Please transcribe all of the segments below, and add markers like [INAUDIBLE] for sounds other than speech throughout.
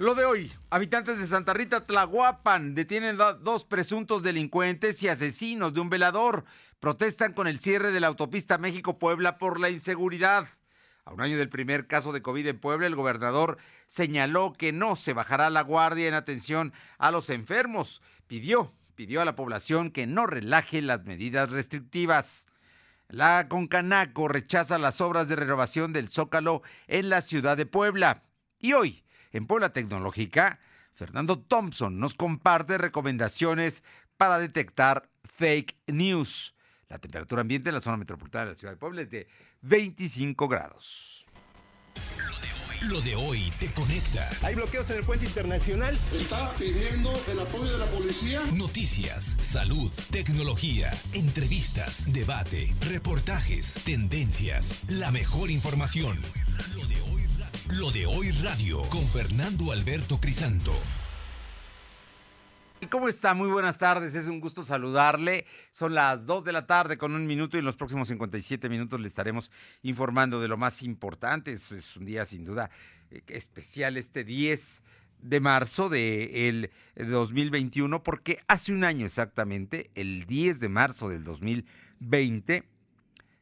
Lo de hoy, habitantes de Santa Rita Tlahuapan detienen dos presuntos delincuentes y asesinos de un velador. Protestan con el cierre de la autopista México-Puebla por la inseguridad. A un año del primer caso de COVID en Puebla, el gobernador señaló que no se bajará la guardia en atención a los enfermos. Pidió, pidió a la población que no relaje las medidas restrictivas. La Concanaco rechaza las obras de renovación del Zócalo en la ciudad de Puebla. Y hoy, en Puebla Tecnológica, Fernando Thompson nos comparte recomendaciones para detectar fake news. La temperatura ambiente en la zona metropolitana de la ciudad de Puebla es de 25 grados. Lo de hoy te conecta. Hay bloqueos en el puente internacional. Está pidiendo el apoyo de la policía. Noticias, salud, tecnología, entrevistas, debate, reportajes, tendencias, la mejor información. Lo de Lo de hoy radio con Fernando Alberto Crisanto. ¿Cómo está? Muy buenas tardes, es un gusto saludarle. Son las 2 de la tarde con un minuto y en los próximos 57 minutos le estaremos informando de lo más importante. Es, un día sin duda eh, especial este 10 de marzo del de 2021 porque hace un año exactamente, el 10 de marzo del 2020,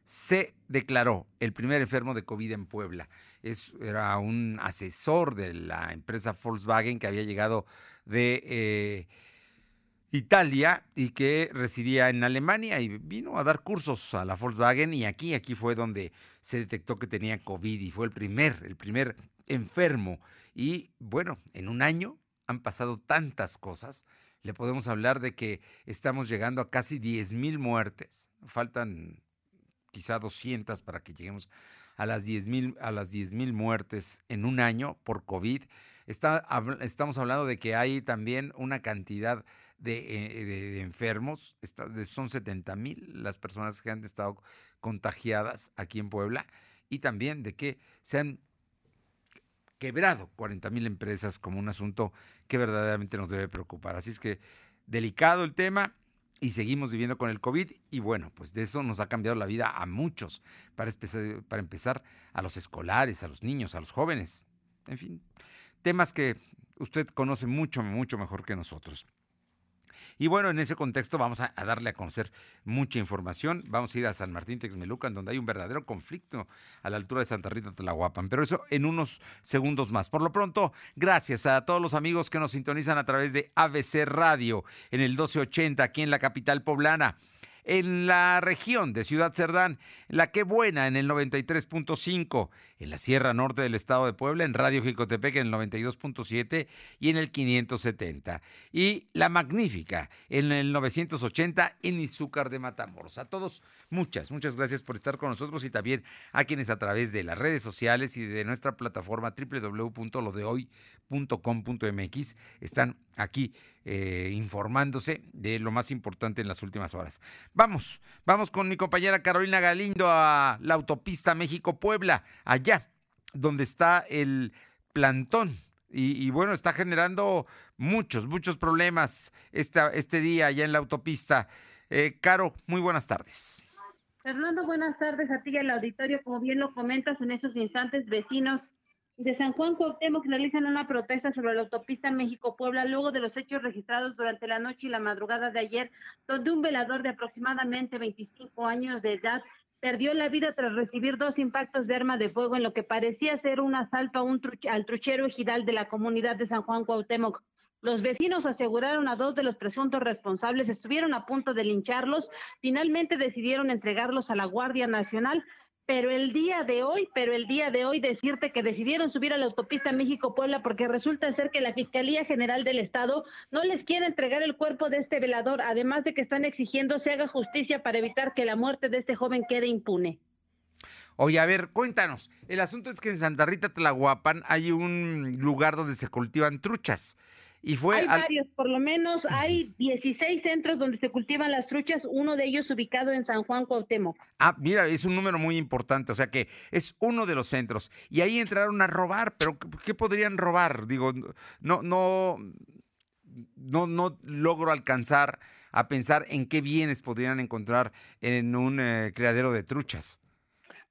se declaró el primer enfermo de COVID en Puebla. Era un asesor de la empresa Volkswagen que había llegado de... Eh, Italia y que residía en Alemania y vino a dar cursos a la Volkswagen y aquí, aquí fue donde se detectó que tenía COVID y fue el primer, el primer enfermo. Y bueno, en un año han pasado tantas cosas. Le podemos hablar de que estamos llegando a casi 10 mil muertes. Faltan quizá 200 para que lleguemos a las 10 mil a las 10 mil muertes en un año por COVID. Está, estamos hablando de que hay también una cantidad eh, de, enfermos, son 70 mil las personas que han estado contagiadas aquí en Puebla y también de que se han quebrado 40 mil empresas como un asunto que verdaderamente nos debe preocupar. Así es que delicado el tema y seguimos viviendo con el COVID y bueno, pues de eso nos ha cambiado la vida a muchos, para empezar a los escolares, a los niños, a los jóvenes, en fin, temas que usted conoce mucho, mucho mejor que nosotros. Y bueno, en ese contexto vamos a, darle a conocer mucha información. Vamos a ir a San Martín Texmelucan, donde hay un verdadero conflicto a la altura de Santa Rita Tlahuapan. Pero eso en unos segundos más. Por lo pronto, gracias a todos los amigos que nos sintonizan a través de ABC Radio en el 1280 aquí en la capital poblana en la región de Ciudad Cerdán, La Que Buena en el 93.5, en la Sierra Norte del Estado de Puebla, en Radio Jicotepec en el 92.7 y en el 570. Y La Magnífica en el 980 en Izúcar de Matamoros. A todos, muchas, muchas gracias por estar con nosotros y también a quienes a través de las redes sociales y de nuestra plataforma www.lodehoy.com.mx están aquí eh, informándose de lo más importante en las últimas horas. Vamos, vamos con mi compañera Carolina Galindo a la autopista México-Puebla, allá donde está el plantón. Y, bueno, está generando muchos, muchos problemas este día allá en la autopista. Eh, Caro, muy buenas tardes. Fernando, buenas tardes a ti y al auditorio. Como bien lo comentas, en esos instantes vecinos de San Juan Cuauhtémoc realizan una protesta sobre la autopista México-Puebla luego de los hechos registrados durante la noche y la madrugada de ayer, donde un velador de aproximadamente 25 años de edad perdió la vida tras recibir dos impactos de arma de fuego en lo que parecía ser un asalto a un al truchero ejidal de la comunidad de San Juan Cuauhtémoc. Los vecinos aseguraron a dos de los presuntos responsables, estuvieron a punto de lincharlos, finalmente decidieron entregarlos a la Guardia Nacional, pero el día de hoy, pero el día de hoy decirte que decidieron subir a la autopista México-Puebla porque resulta ser que la Fiscalía General del Estado no les quiere entregar el cuerpo de este velador, además de que están exigiendo se haga justicia para evitar que la muerte de este joven quede impune. Oye, a ver, cuéntanos. El asunto es que en Santa Rita Tlahuapan hay un lugar donde se cultivan truchas. Y fue hay varios, por lo menos hay 16 centros donde se cultivan las truchas, uno de ellos ubicado en San Juan Cuauhtémoc. Ah, mira, es un número muy importante, o sea que es uno de los centros. Y ahí entraron a robar, pero ¿qué podrían robar? Digo, no, no, no, no logro alcanzar a pensar en qué bienes podrían encontrar en un eh, criadero de truchas.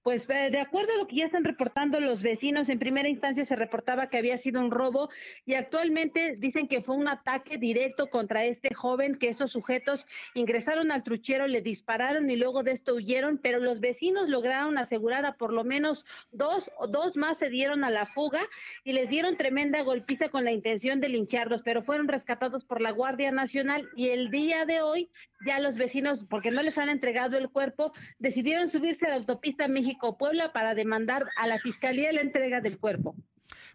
Pues de acuerdo a lo que ya están reportando los vecinos, en primera instancia se reportaba que había sido un robo y actualmente dicen que fue un ataque directo contra este joven, que estos sujetos ingresaron al truchero, le dispararon y luego de esto huyeron, pero los vecinos lograron asegurar a por lo menos dos o dos más se dieron a la fuga y les dieron tremenda golpiza con la intención de lincharlos, pero fueron rescatados por la Guardia Nacional y el día de hoy ya los vecinos, porque no les han entregado el cuerpo, decidieron subirse a la autopista México-Puebla para demandar a la Fiscalía la entrega del cuerpo.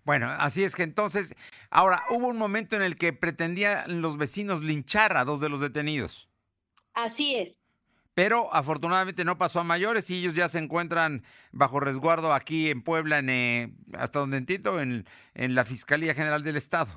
Bueno, así es que entonces, ahora, hubo un momento en el que pretendían los vecinos linchar a dos de los detenidos. Así es. Pero afortunadamente no pasó a mayores y ellos ya se encuentran bajo resguardo aquí en Puebla, en, eh, hasta donde entiendo, en, en la Fiscalía General del Estado.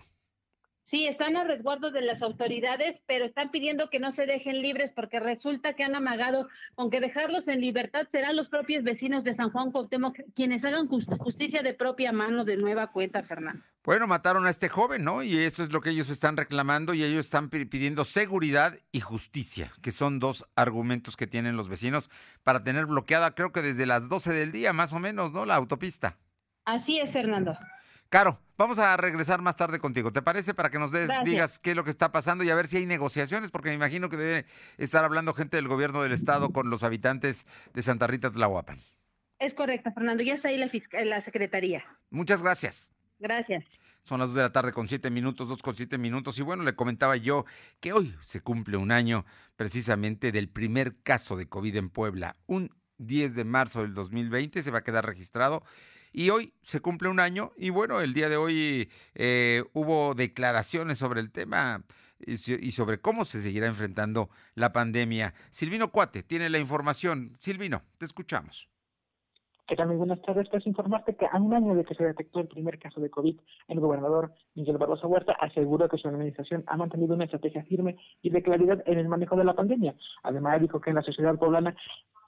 Sí, están a resguardo de las autoridades, pero están pidiendo que no se dejen libres porque resulta que han amagado con que dejarlos en libertad serán los propios vecinos de San Juan Cuauhtémoc quienes hagan justicia de propia mano de nueva cuenta, Fernando. Bueno, mataron a este joven, ¿no? Y eso es lo que ellos están reclamando y ellos están pidiendo seguridad y justicia, que son dos argumentos que tienen los vecinos para tener bloqueada, creo que desde las 12 del día, más o menos, ¿no? La autopista. Así es, Fernando. Caro, vamos a regresar más tarde contigo. ¿Te parece? Para que nos des, digas qué es lo que está pasando y a ver si hay negociaciones, porque me imagino que debe estar hablando gente del gobierno del estado con los habitantes de Santa Rita Tlahuapan. Es correcto, Fernando. Ya está ahí la, la secretaría. Muchas gracias. Gracias. Son las dos de la tarde con siete minutos, dos con siete minutos. Y bueno, le comentaba yo que hoy se cumple un año precisamente del primer caso de COVID en Puebla. Un 10 de marzo del 2020 se va a quedar registrado y hoy se cumple un año y bueno, el día de hoy eh, hubo declaraciones sobre el tema y sobre cómo se seguirá enfrentando la pandemia. Silvino Cuate tiene la información. Silvino, te escuchamos. ¿Qué? Muy buenas tardes. Pues informarte que a un año de que se detectó el primer caso de COVID, el gobernador Miguel Barroso Huerta aseguró que su administración ha mantenido una estrategia firme y de claridad en el manejo de la pandemia. Además, dijo que en la sociedad poblana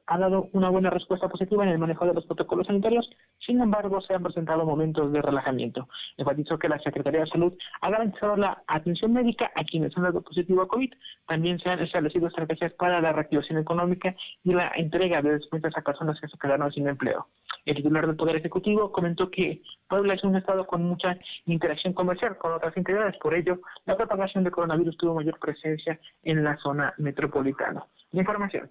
ha dado una buena respuesta positiva en el manejo de los protocolos sanitarios, sin embargo se han presentado momentos de relajamiento. Enfatizó que la Secretaría de Salud ha garantizado la atención médica a quienes han dado positivo a COVID. También se han establecido estrategias para la reactivación económica y la entrega de descuentos a personas que se quedaron sin empleo. El titular del Poder Ejecutivo comentó que Puebla es un estado con mucha interacción comercial con otras entidades, por ello la propagación de coronavirus tuvo mayor presencia en la zona metropolitana. La información.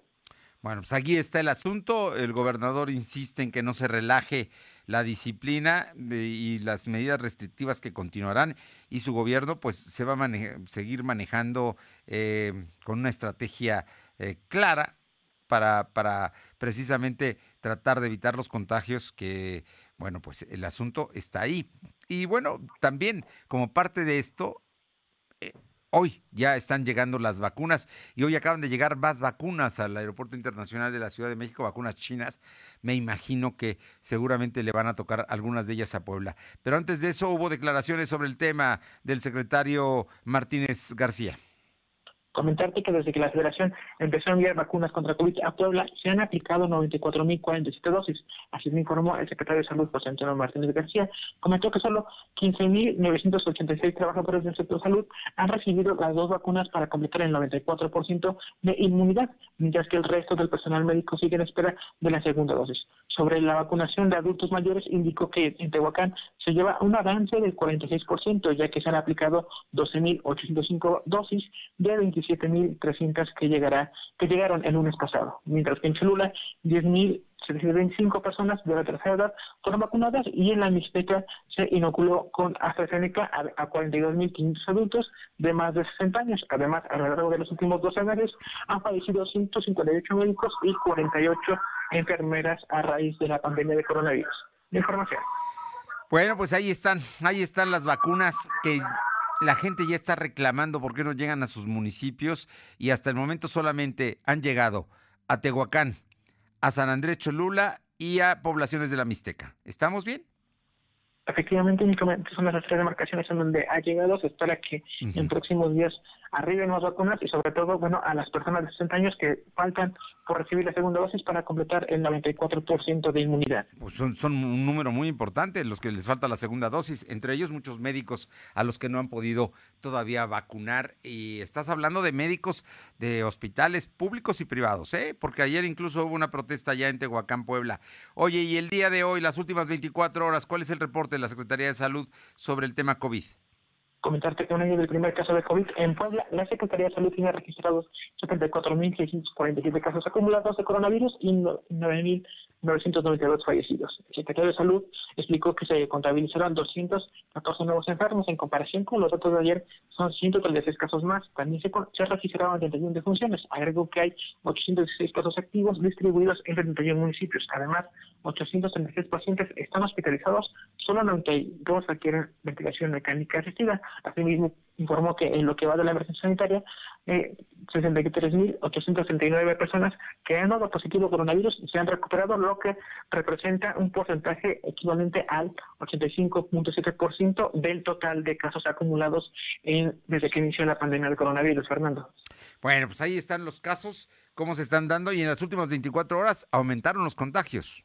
Bueno, pues aquí está el asunto. El gobernador insiste en que no se relaje la disciplina y las medidas restrictivas que continuarán y su gobierno pues se va a seguir manejando eh, con una estrategia eh, clara para, para precisamente tratar de evitar los contagios que, bueno, pues el asunto está ahí. Y bueno, también como parte de esto, eh, Hoy ya están llegando las vacunas y hoy acaban de llegar más vacunas al Aeropuerto Internacional de la Ciudad de México, vacunas chinas. Me imagino que seguramente le van a tocar algunas de ellas a Puebla. Pero antes de eso hubo declaraciones sobre el tema del secretario Martínez García. Comentarte que desde que la Federación empezó a enviar vacunas contra COVID a Puebla, se han aplicado 94.047 dosis. Así me informó el secretario de Salud, José Antonio Martínez García. Comentó que solo 15.986 trabajadores del sector salud han recibido las dos vacunas para completar el 94% de inmunidad, mientras que el resto del personal médico sigue en espera de la segunda dosis. Sobre la vacunación de adultos mayores, indicó que en Tehuacán se lleva un avance del 46%, ya que se han aplicado 12.805 dosis de 25 7.300 que llegará que llegaron el lunes pasado, mientras que en Cholula 10.725 personas de la tercera edad fueron vacunadas y en la Mixteca se inoculó con AstraZeneca a, a 42.500 adultos de más de 60 años. Además, a lo largo de los últimos dos años han fallecido 158 médicos y 48 enfermeras a raíz de la pandemia de coronavirus. información. Bueno, pues ahí están, ahí están las vacunas que la gente ya está reclamando por qué no llegan a sus municipios y hasta el momento solamente han llegado a Tehuacán, a San Andrés Cholula y a poblaciones de la Mixteca. ¿Estamos bien? Efectivamente, únicamente son las tres demarcaciones en donde ha llegado. Se espera que en próximos días arriben más vacunas y sobre todo, bueno, a las personas de 60 años que faltan por recibir la segunda dosis para completar el 94% de inmunidad. Pues son, son un número muy importante los que les falta la segunda dosis, entre ellos muchos médicos a los que no han podido todavía vacunar. Y estás hablando de médicos de hospitales públicos y privados, ¿eh? Porque ayer incluso hubo una protesta ya en Tehuacán, Puebla. Oye, y el día de hoy, las últimas 24 horas, ¿cuál es el reporte de la Secretaría de Salud sobre el tema COVID? Comentarte que un año del primer caso de COVID en Puebla, la Secretaría de Salud tiene registrados 74.647 casos acumulados de coronavirus y 9.000 992 fallecidos. El secretario de Salud explicó que se contabilizaron 214 nuevos enfermos. En comparación con los datos de ayer, son 136 casos más. También se, se registraron 31 defunciones. Agregó que hay 816 casos activos distribuidos en 31 municipios. Además, 836 pacientes están hospitalizados, solo 92 requieren ventilación mecánica asistida. Asimismo, informó que en lo que va de la emergencia sanitaria, eh, 63.869 personas que han dado positivo coronavirus se han recuperado, lo que representa un porcentaje equivalente al 85.7% del total de casos acumulados en, desde que inició la pandemia del coronavirus, Fernando. Bueno, pues ahí están los casos, cómo se están dando y en las últimas 24 horas aumentaron los contagios.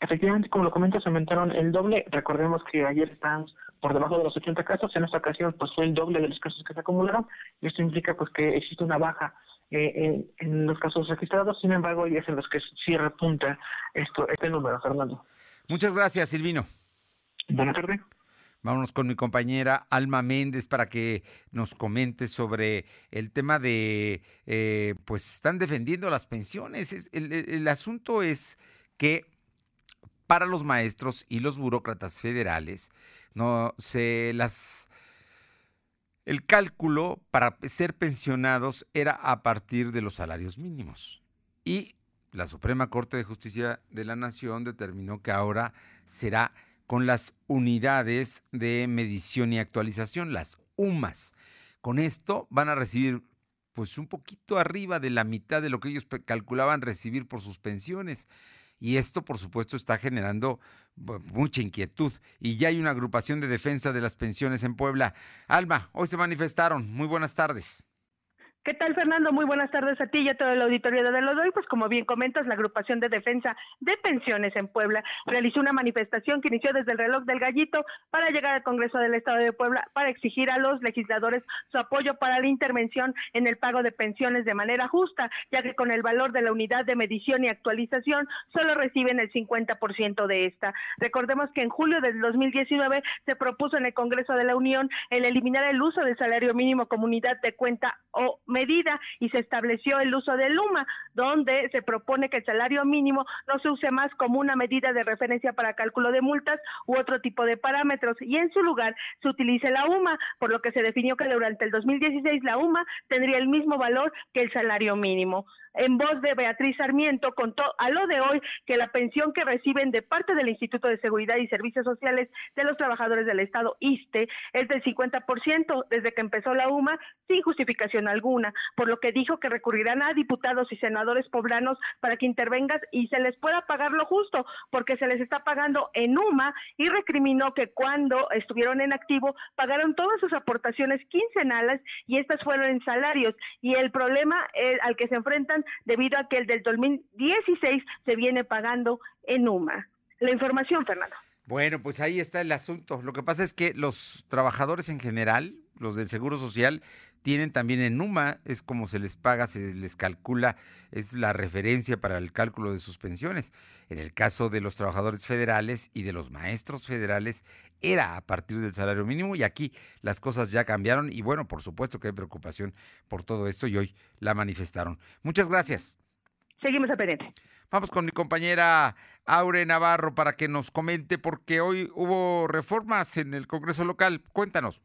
Efectivamente, como lo comentas, aumentaron el doble. Recordemos que ayer estábamos por debajo de los 80 casos. En esta ocasión, pues fue el doble de los casos que se acumularon. Y esto implica pues que existe una baja eh, en, los casos registrados. Sin embargo, hay es en los que sí repunta esto, este número, Fernando. Muchas gracias, Silvino. Buenas tardes. Vámonos con mi compañera Alma Méndez para que nos comente sobre el tema de, eh, pues están defendiendo las pensiones. el, el asunto es que para los maestros y los burócratas federales, no se las el cálculo para ser pensionados era a partir de los salarios mínimos. Y la Suprema Corte de Justicia de la Nación determinó que ahora será con las unidades de medición y actualización, las UMAS. Con esto van a recibir pues un poquito arriba de la mitad de lo que ellos calculaban recibir por sus pensiones. Y esto, por supuesto, está generando mucha inquietud. Y ya hay una agrupación de defensa de las pensiones en Puebla. Alma, hoy se manifestaron. Muy buenas tardes. ¿Qué tal, Fernando? Muy buenas tardes a ti y a todo el auditorio de lo doy. Pues como bien comentas, la agrupación de defensa de pensiones en Puebla realizó una manifestación que inició desde el reloj del gallito para llegar al Congreso del Estado de Puebla para exigir a los legisladores su apoyo para la intervención en el pago de pensiones de manera justa, ya que con el valor de la unidad de medición y actualización solo reciben el 50% de esta. Recordemos que en julio del 2019 se propuso en el Congreso de la Unión el eliminar el uso del salario mínimo comunidad de cuenta o medida y se estableció el uso del Luma, donde se propone que el salario mínimo no se use más como una medida de referencia para cálculo de multas u otro tipo de parámetros. Y en su lugar se utilice la UMA, por lo que se definió que durante el 2016 la UMA tendría el mismo valor que el salario mínimo. En voz de Beatriz Sarmiento, contó a lo de hoy que la pensión que reciben de parte del Instituto de Seguridad y Servicios Sociales de los Trabajadores del Estado, ISTE, es del 50% desde que empezó la UMA sin justificación alguna, por lo que dijo que recurrirán a diputados y senadores poblanos para que intervengan y se les pueda pagar lo justo, porque se les está pagando en UMA y recriminó que cuando estuvieron en activo pagaron todas sus aportaciones quincenales y estas fueron en salarios y el problema eh, al que se enfrentan debido a que el del 2016 se viene pagando en UMA. La información, Fernando. Bueno, pues ahí está el asunto. Lo que pasa es que los trabajadores en general, los del Seguro Social, tienen también en UMA, es como se les paga, se les calcula, es la referencia para el cálculo de sus pensiones. En el caso de los trabajadores federales y de los maestros federales, era a partir del salario mínimo y aquí las cosas ya cambiaron y bueno, por supuesto que hay preocupación por todo esto y hoy la manifestaron. Muchas gracias. Seguimos a pendiente. Vamos con mi compañera Aure Navarro para que nos comente porque hoy hubo reformas en el Congreso local. Cuéntanos.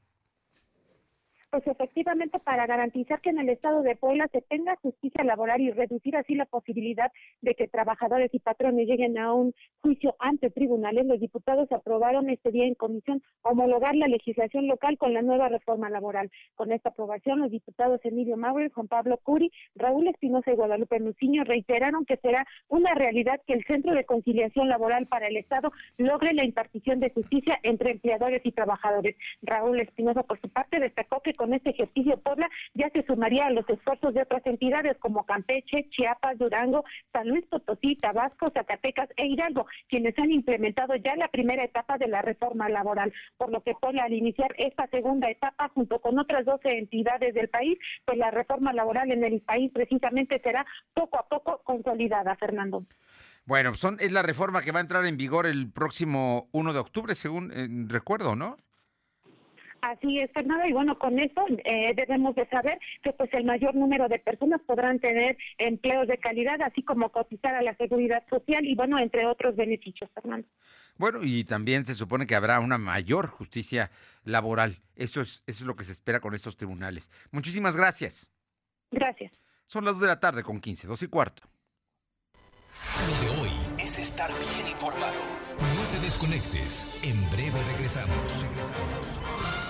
Pues efectivamente para garantizar que en el estado de Puebla se tenga justicia laboral y reducir así la posibilidad de que trabajadores y patrones lleguen a un juicio ante tribunales, los diputados aprobaron este día en comisión homologar la legislación local con la nueva reforma laboral. Con esta aprobación, los diputados Emilio Maurer, Juan Pablo Curi, Raúl Espinosa y Guadalupe Nuciño reiteraron que será una realidad que el Centro de Conciliación Laboral para el Estado logre la impartición de justicia entre empleadores y trabajadores. Raúl Espinosa, por su parte, destacó que con este ejercicio Puebla ya se sumaría a los esfuerzos de otras entidades como Campeche, Chiapas, Durango, San Luis Potosí, Tabasco, Zacatecas e Hidalgo, quienes han implementado ya la primera etapa de la reforma laboral, por lo que Puebla al iniciar esta segunda etapa junto con otras 12 entidades del país, pues la reforma laboral en el país precisamente será poco a poco consolidada, Fernando. Bueno, son, es la reforma que va a entrar en vigor el próximo 1 de octubre, según eh, recuerdo, ¿no? Así es, Fernando, y bueno, con eso eh, debemos de saber que pues el mayor número de personas podrán tener empleos de calidad, así como cotizar a la seguridad social y bueno, entre otros beneficios, Fernando. Bueno, y también se supone que habrá una mayor justicia laboral. Eso es, eso es lo que se espera con estos tribunales. Muchísimas gracias. Gracias. Son las 2 de la tarde con 15, 2 y cuarto. Lo de hoy es estar bien informado. No te desconectes. En breve regresamos. Regresamos.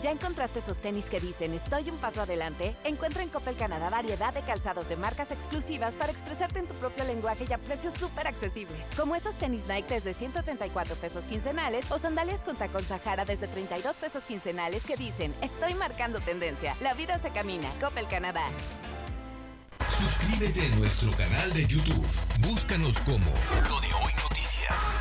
¿Ya encontraste esos tenis que dicen estoy un paso adelante? Encuentra en Coppel Canadá variedad de calzados de marcas exclusivas para expresarte en tu propio lenguaje y a precios súper accesibles. Como esos tenis Nike desde 134 pesos quincenales o sandalias con tacón Sahara desde 32 pesos quincenales que dicen estoy marcando tendencia. La vida se camina. Coppel Canadá. Suscríbete a nuestro canal de YouTube. Búscanos como Lo de Hoy Noticias.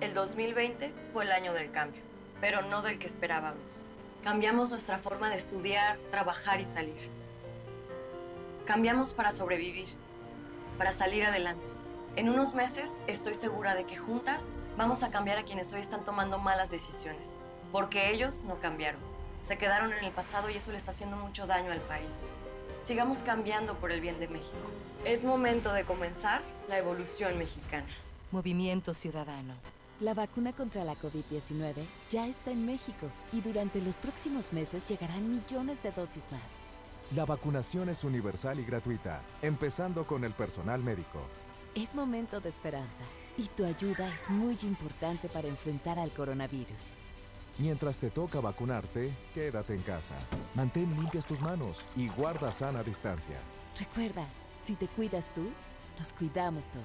El 2020 fue el año del cambio, pero no del que esperábamos. Cambiamos nuestra forma de estudiar, trabajar y salir. Cambiamos para sobrevivir, para salir adelante. En unos meses estoy segura de que juntas vamos a cambiar a quienes hoy están tomando malas decisiones, porque ellos no cambiaron. Se quedaron en el pasado y eso le está haciendo mucho daño al país. Sigamos cambiando por el bien de México. Es momento de comenzar la evolución mexicana. Movimiento Ciudadano. La vacuna contra la COVID-19 ya está en México y durante los próximos meses llegarán millones de dosis más. La vacunación es universal y gratuita, empezando con el personal médico. Es momento de esperanza y tu ayuda es muy importante para enfrentar al coronavirus. Mientras te toca vacunarte, quédate en casa. Mantén limpias tus manos y guarda sana distancia. Recuerda, si te cuidas tú, nos cuidamos todos.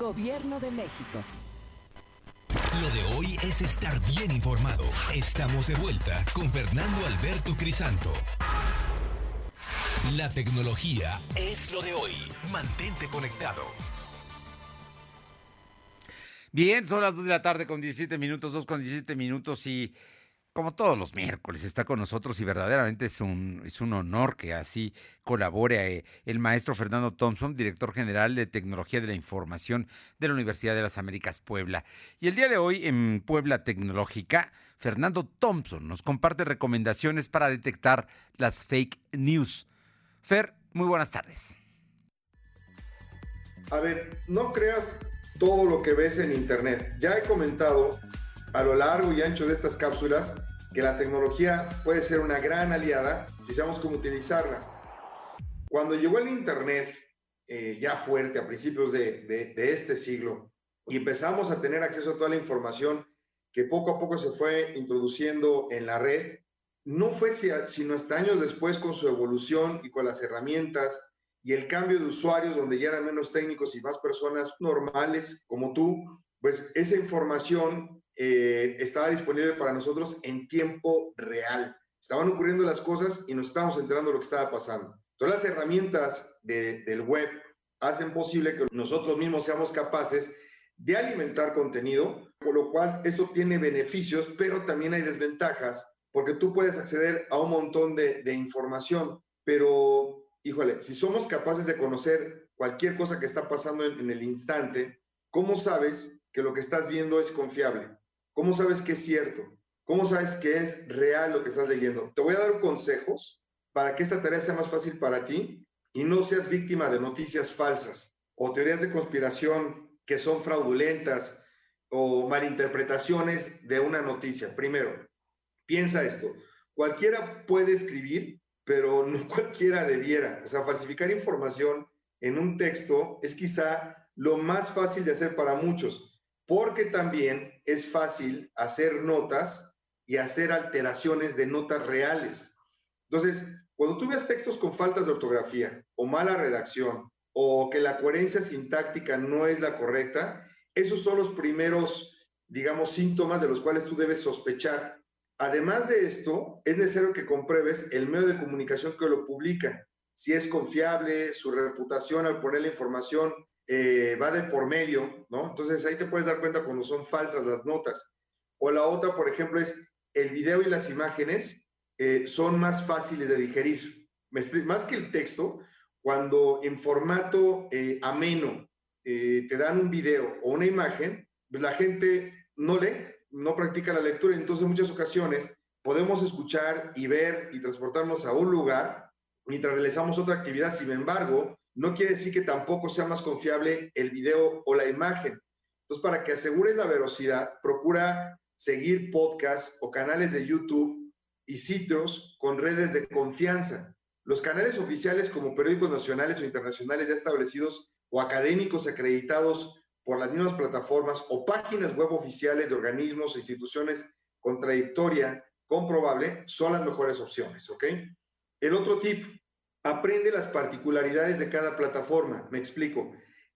Gobierno de México. Lo de hoy es estar bien informado. Estamos de vuelta con Fernando Alberto Crisanto. La tecnología es lo de hoy. Mantente conectado. Bien, son las 2 de la tarde con 17 minutos, 2 con 17 minutos y como todos los miércoles está con nosotros y verdaderamente es un, es un honor que así colabore eh, el maestro Fernando Thompson, director general de Tecnología de la Información de la Universidad de las Américas Puebla. Y el día de hoy en Puebla Tecnológica, Fernando Thompson nos comparte recomendaciones para detectar las fake news. Fer, muy buenas tardes. A ver, no creas todo lo que ves en Internet. Ya he comentado a lo largo y ancho de estas cápsulas que la tecnología puede ser una gran aliada si sabemos cómo utilizarla. Cuando llegó el Internet eh, ya fuerte a principios de, de, este siglo y empezamos a tener acceso a toda la información que poco a poco se fue introduciendo en la red, no fue sino hasta años después con su evolución y con las herramientas y el cambio de usuarios donde ya eran menos técnicos y más personas normales como tú, pues esa información eh, estaba disponible para nosotros en tiempo real. Estaban ocurriendo las cosas y nos estábamos enterando de lo que estaba pasando. Todas las herramientas de, del web hacen posible que nosotros mismos seamos capaces de alimentar contenido, por lo cual esto tiene beneficios, pero también hay desventajas, porque tú puedes acceder a un montón de, información, pero híjole, si somos capaces de conocer cualquier cosa que está pasando en, el instante, ¿cómo sabes que lo que estás viendo es confiable? ¿Cómo sabes que es cierto? ¿Cómo sabes que es real lo que estás leyendo? Te voy a dar consejos para que esta tarea sea más fácil para ti y no seas víctima de noticias falsas o teorías de conspiración que son fraudulentas o malinterpretaciones de una noticia. Primero, Piensa esto, cualquiera puede escribir, pero no [LAUGHS] cualquiera debiera. O sea, falsificar información en un texto es quizá lo más fácil de hacer para muchos, porque también es fácil hacer notas y hacer alteraciones de notas reales. Entonces, cuando tú ves textos con faltas de ortografía o mala redacción o que la coherencia sintáctica no es la correcta, esos son los primeros, digamos, síntomas de los cuales tú debes sospechar. Además de esto, es necesario que compruebes el medio de comunicación que lo publica, si es confiable, su reputación al poner la información eh, va de por medio, ¿no? Entonces ahí te puedes dar cuenta cuando son falsas las notas. O la otra, por ejemplo, es el video y las imágenes eh, son más fáciles de digerir. ¿Me Más que el texto, cuando en formato eh, ameno te dan un video o una imagen, pues la gente no lee, no practica la lectura, entonces en muchas ocasiones podemos escuchar y ver y transportarnos a un lugar mientras realizamos otra actividad. Sin embargo, no quiere decir que tampoco sea más confiable el video o la imagen. Entonces, para que asegures la velocidad, procura seguir podcasts o canales de YouTube y sitios con redes de confianza. Los canales oficiales como periódicos nacionales o internacionales ya establecidos o académicos acreditados por las mismas plataformas o páginas web oficiales de organismos e instituciones con trayectoria comprobable son las mejores opciones, ¿ok? El otro tip, aprende las particularidades de cada plataforma. Me explico.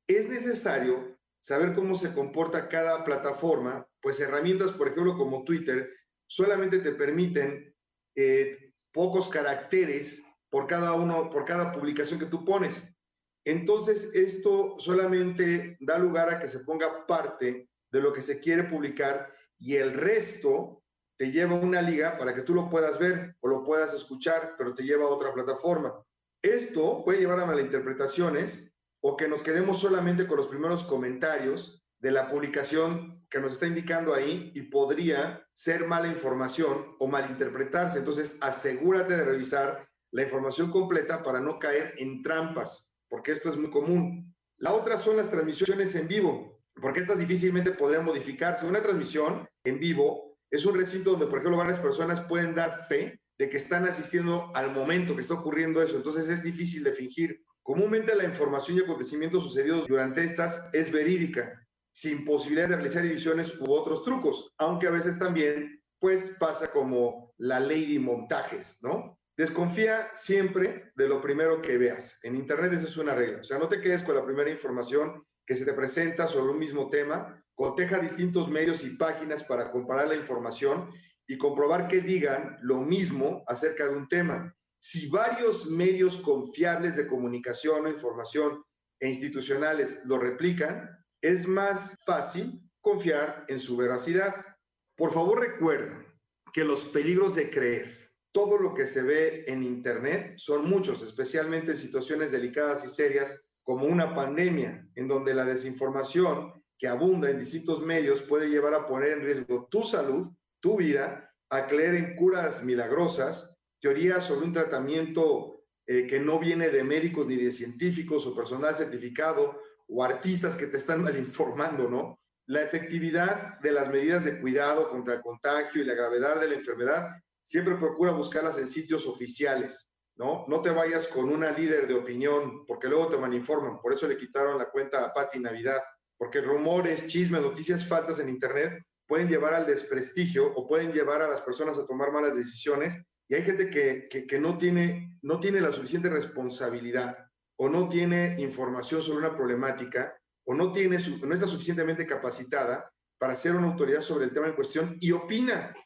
Es necesario saber cómo se comporta cada plataforma, pues herramientas, por ejemplo, como Twitter, solamente te permiten eh, pocos caracteres por cada uno, por cada publicación que tú pones. Entonces, esto solamente da lugar a que se ponga parte de lo que se quiere publicar y el resto te lleva a una liga para que tú lo puedas ver o lo puedas escuchar, pero te lleva a otra plataforma. Esto puede llevar a malinterpretaciones o que nos quedemos solamente con los primeros comentarios de la publicación que nos está indicando ahí y podría ser mala información o malinterpretarse. Entonces, asegúrate de revisar la información completa para no caer en trampas, porque esto es muy común. La otra son las transmisiones en vivo, porque estas difícilmente podrían modificarse. Una transmisión en vivo es un recinto donde, por ejemplo, varias personas pueden dar fe de que están asistiendo al momento que está ocurriendo eso. Entonces es difícil de fingir. Comúnmente la información y acontecimientos sucedidos durante estas es verídica, sin posibilidad de realizar ediciones u otros trucos, aunque a veces también pues pasa como la ley de montajes, ¿no? Desconfía siempre de lo primero que veas. En Internet esa es una regla. O sea, no te quedes con la primera información que se te presenta sobre un mismo tema. Coteja distintos medios y páginas para comparar la información y comprobar que digan lo mismo acerca de un tema. Si varios medios confiables de comunicación o información e institucionales lo replican, es más fácil confiar en su veracidad. Por favor, recuerden que los peligros de creer todo lo que se ve en Internet son muchos, especialmente en situaciones delicadas y serias como una pandemia, en donde la desinformación que abunda en distintos medios puede llevar a poner en riesgo tu salud tu vida a creer en curas milagrosas, teorías sobre un tratamiento eh, que no viene de médicos ni de científicos o personal certificado o artistas que te están [LAUGHS] mal informando, ¿no? La efectividad de las medidas de cuidado contra el contagio y la gravedad de la enfermedad siempre procura buscarlas en sitios oficiales, ¿no? No te vayas con una líder de opinión porque luego te malinforman, por eso le quitaron la cuenta a Patti Navidad, porque rumores, chismes, noticias faltas en Internet pueden llevar al desprestigio o pueden llevar a las personas a tomar malas decisiones. Y hay gente que, que, no, tiene, no tiene la suficiente responsabilidad o no tiene información sobre una problemática o no, tiene no está suficientemente capacitada para ser una autoridad sobre el tema en cuestión y opina.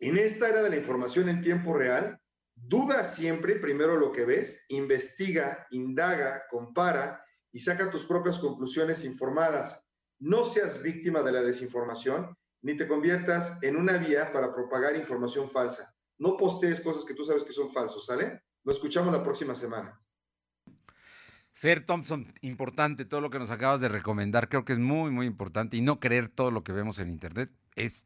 En esta era de la información en tiempo real, duda siempre primero lo que ves, investiga, indaga, compara y saca tus propias conclusiones informadas. No seas víctima de la desinformación ni te conviertas en una vía para propagar información falsa. No postees cosas que tú sabes que son falsos, ¿sale? Nos escuchamos la próxima semana. Fer Thompson, importante todo lo que nos acabas de recomendar, creo que es muy, muy importante y no creer todo lo que vemos en Internet es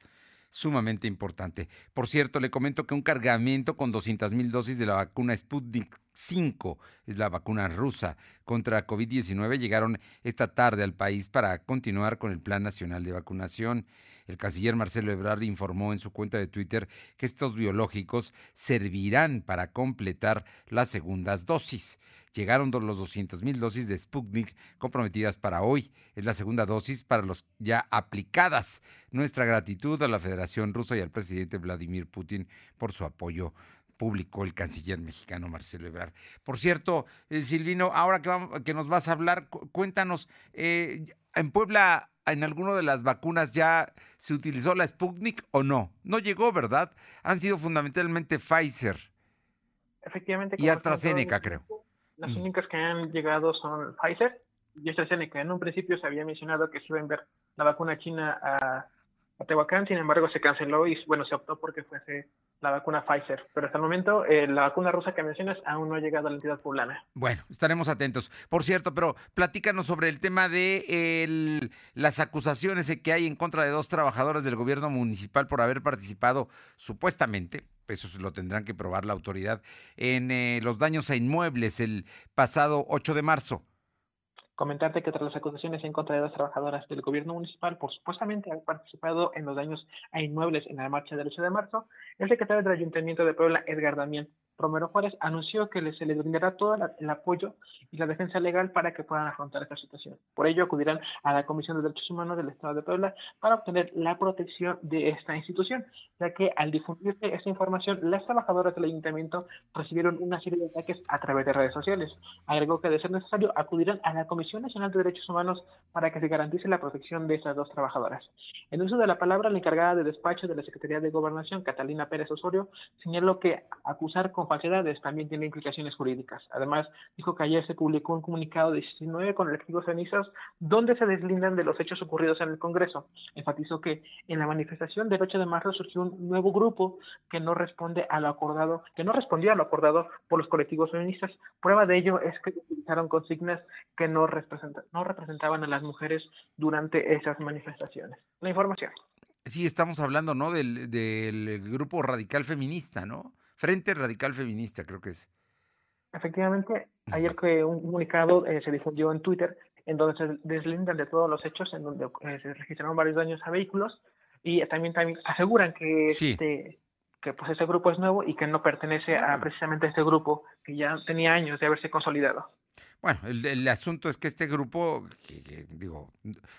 sumamente importante. Por cierto, le comento que un cargamento con 200 mil dosis de la vacuna Sputnik 5, es la vacuna rusa contra COVID-19, llegaron esta tarde al país para continuar con el Plan Nacional de Vacunación. El canciller Marcelo Ebrard informó en su cuenta de Twitter que estos biológicos servirán para completar las segundas dosis. Llegaron los 200 mil dosis de Sputnik comprometidas para hoy. Es la segunda dosis para los ya aplicadas. Nuestra gratitud a la Federación Rusa y al presidente Vladimir Putin por su apoyo publicó el canciller mexicano Marcelo Ebrard. Por cierto, eh, Silvino, ahora que, nos vas a hablar, cuéntanos, eh, en Puebla, en alguna de las vacunas ya se utilizó la Sputnik o no? No llegó, ¿verdad? Han sido fundamentalmente Pfizer. Efectivamente. Y AstraZeneca, creo. Las únicas que han llegado son Pfizer y AstraZeneca. En un principio se había mencionado que se iba a enviar la vacuna china a, a Tehuacán, sin embargo se canceló y bueno, se optó porque fuese la vacuna Pfizer. Pero hasta el momento, eh, la vacuna rusa que mencionas aún no ha llegado a la entidad poblana. Bueno, estaremos atentos. Por cierto, pero platícanos sobre el tema de las acusaciones que hay en contra de dos trabajadores del gobierno municipal por haber participado supuestamente eso lo tendrán que probar la autoridad, en eh, los daños a inmuebles el pasado 8 de marzo. Comentarte que tras las acusaciones en contra de dos trabajadoras del gobierno municipal por supuestamente haber participado en los daños a inmuebles en la marcha del 8 de marzo, el secretario del Ayuntamiento de Puebla, Edgar Damián, Romero Juárez anunció que se les brindará todo el apoyo y la defensa legal para que puedan afrontar esta situación. Por ello, acudirán a la Comisión de Derechos Humanos del Estado de Puebla para obtener la protección de esta institución, ya que al difundirse esta información, las trabajadoras del ayuntamiento recibieron una serie de ataques a través de redes sociales. Agregó que, de ser necesario, acudirán a la Comisión Nacional de Derechos Humanos para que se garantice la protección de estas dos trabajadoras. En uso de la palabra, la encargada de despacho de la Secretaría de Gobernación, Catalina Pérez Osorio, señaló que acusar con falsedades también tiene implicaciones jurídicas. Además, dijo que ayer se publicó un comunicado de 19 colectivos cenizas donde se deslindan de los hechos ocurridos en el Congreso. Enfatizó que en la manifestación del 8 de marzo surgió un nuevo grupo que no responde a lo acordado, que no respondió a lo acordado por los colectivos feministas. Prueba de ello es que utilizaron consignas que no, no representaban a las mujeres durante esas manifestaciones. La información. Sí, estamos hablando, ¿no? Del grupo radical feminista, ¿no? Frente Radical Feminista, creo que es. Efectivamente, ayer que un comunicado eh, se difundió en Twitter en donde se deslindan de todos los hechos, en donde eh, se registraron varios daños a vehículos y también, también aseguran que este que pues este grupo es nuevo y que no pertenece a precisamente a este grupo que ya tenía años de haberse consolidado. Bueno, el, asunto es que este grupo, digo,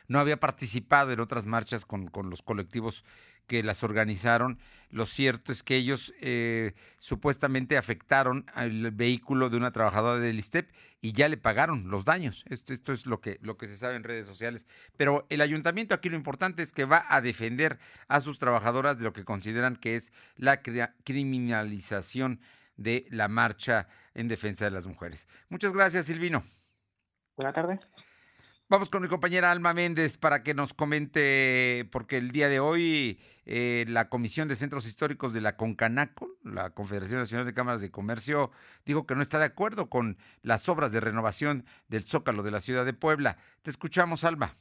no había participado en otras marchas con, con los colectivos que las organizaron. Lo cierto es que ellos eh, supuestamente afectaron al vehículo de una trabajadora del ISTEP y ya le pagaron los daños. Esto, esto es lo que, lo que se sabe en redes sociales. Pero el ayuntamiento aquí lo importante es que va a defender a sus trabajadoras de lo que consideran que es la criminalización de la marcha en defensa de las mujeres. Muchas gracias, Silvino. Buenas tardes. Vamos con mi compañera Alma Méndez para que nos comente, porque el día de hoy eh, la Comisión de Centros Históricos de la CONCANACO, la Confederación Nacional de Cámaras de Comercio, dijo que no está de acuerdo con las obras de renovación del Zócalo de la ciudad de Puebla. Te escuchamos, Alma.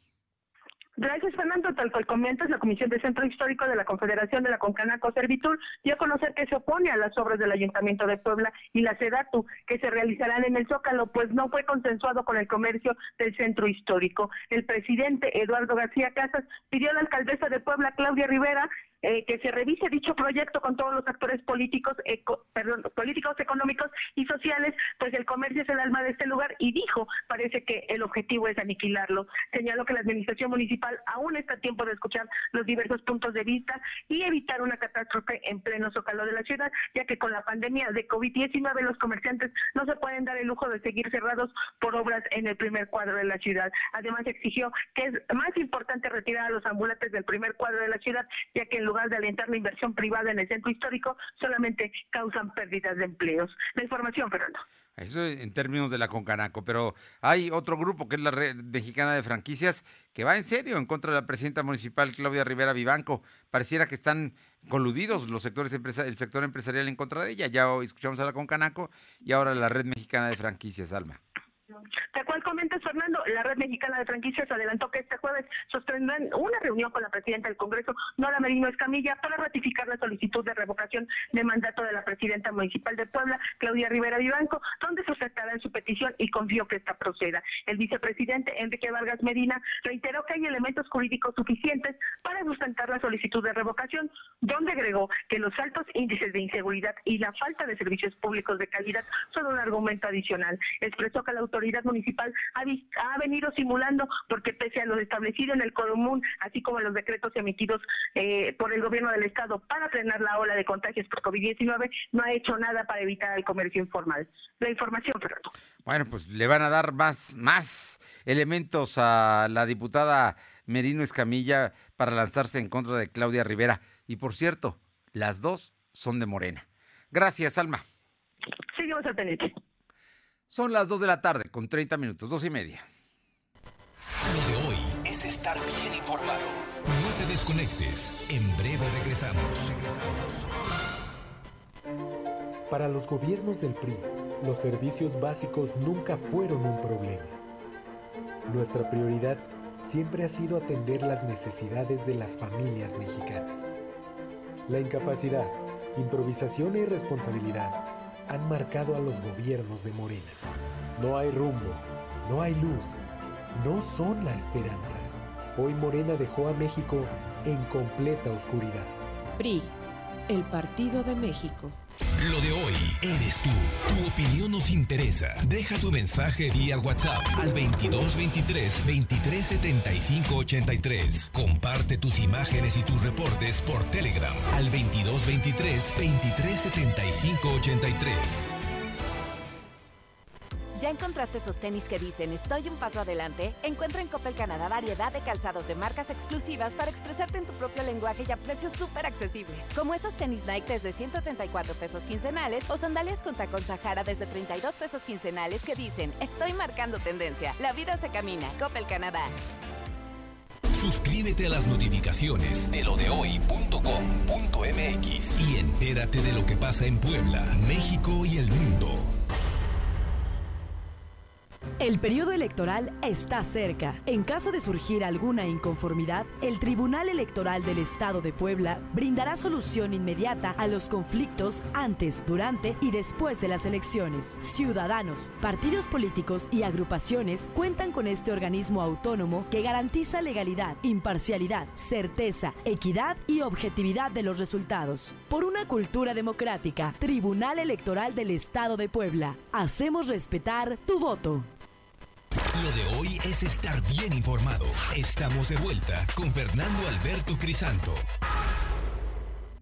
Gracias, Fernando. Tal cual comentas, la Comisión de Centro Histórico de la Confederación de la Concanaco Servitur dio a conocer que se opone a las obras del Ayuntamiento de Puebla y la SEDATU que se realizarán en el Zócalo, pues no fue consensuado con el comercio del Centro Histórico. El presidente Eduardo García Casas pidió a la alcaldesa de Puebla, Claudia Rivera, eh, que se revise dicho proyecto con todos los actores políticos, perdón, políticos, económicos y sociales, pues el comercio es el alma de este lugar y dijo, parece que el objetivo es aniquilarlo. Señaló que la administración municipal aún está a tiempo de escuchar los diversos puntos de vista y evitar una catástrofe en pleno zócalo de la ciudad, ya que con la pandemia de COVID-19 los comerciantes no se pueden dar el lujo de seguir cerrados por obras en el primer cuadro de la ciudad. Además exigió que es más importante retirar a los ambulantes del primer cuadro de la ciudad, ya que en lugar de alentar la inversión privada en el centro histórico, solamente causan pérdidas de empleos. La información, Fernando. Eso en términos de la Concanaco, pero hay otro grupo que es la Red Mexicana de Franquicias que va en serio en contra de la presidenta municipal Claudia Rivera Vivanco. Pareciera que están coludidos los sectores el sector empresarial en contra de ella. Ya escuchamos a la Concanaco y ahora la Red Mexicana de Franquicias, Alma. Tal cual comentas, Fernando, la Red Mexicana de Franquicias adelantó que este jueves sostendrán una reunión con la presidenta del Congreso, Nora Merino Escamilla, para ratificar la solicitud de revocación de mandato de la presidenta municipal de Puebla, Claudia Rivera Vivanco, donde sustentará en su petición y confío que esta proceda. El vicepresidente Enrique Vargas Medina reiteró que hay elementos jurídicos suficientes para sustentar la solicitud de revocación, donde agregó que los altos índices de inseguridad y la falta de servicios públicos de calidad son un argumento adicional. Expresó que la autoridad municipal ha, ha, venido simulando porque pese a lo establecido en el común, así como en los decretos emitidos eh, por el gobierno del estado para frenar la ola de contagios por COVID-19, no ha hecho nada para evitar el comercio informal. La información, Fernando. Bueno, pues le van a dar más, más elementos a la diputada Merino Escamilla para lanzarse en contra de Claudia Rivera. Y por cierto, las dos son de Morena. Gracias, Alma. Seguimos al pendiente. Son las 2 de la tarde con 30 minutos, dos y media. Lo de hoy es estar bien informado. No te desconectes. En breve regresamos. Regresamos. Para los gobiernos del PRI, los servicios básicos nunca fueron un problema. Nuestra prioridad siempre ha sido atender las necesidades de las familias mexicanas. La incapacidad, improvisación e irresponsabilidad han marcado a los gobiernos de Morena. No hay rumbo, no hay luz, no son la esperanza. Hoy Morena dejó a México en completa oscuridad. PRI, el Partido de México. Lo de hoy eres tú. Tu opinión nos interesa. Deja tu mensaje vía WhatsApp al 2223 2375 83. Comparte tus imágenes y tus reportes por Telegram al 2223 2375 83. ¿Ya encontraste esos tenis que dicen estoy un paso adelante? Encuentra en Coppel Canadá variedad de calzados de marcas exclusivas para expresarte en tu propio lenguaje y a precios súper accesibles. Como esos tenis Nike desde 134 pesos quincenales o sandalias con tacón Sahara desde 32 pesos quincenales que dicen estoy marcando tendencia. La vida se camina. Coppel Canadá. Suscríbete a las notificaciones de lo de hoy.com.mx y entérate de lo que pasa en Puebla, México y el mundo. El periodo electoral está cerca. En caso de surgir alguna inconformidad, el Tribunal Electoral del Estado de Puebla brindará solución inmediata a los conflictos antes, durante y después de las elecciones. Ciudadanos, partidos políticos y agrupaciones cuentan con este organismo autónomo que garantiza legalidad, imparcialidad, certeza, equidad y objetividad de los resultados. Por una cultura democrática, Tribunal Electoral del Estado de Puebla. Hacemos respetar tu voto. Lo de hoy es estar bien informado. Estamos de vuelta con Fernando Alberto Crisanto.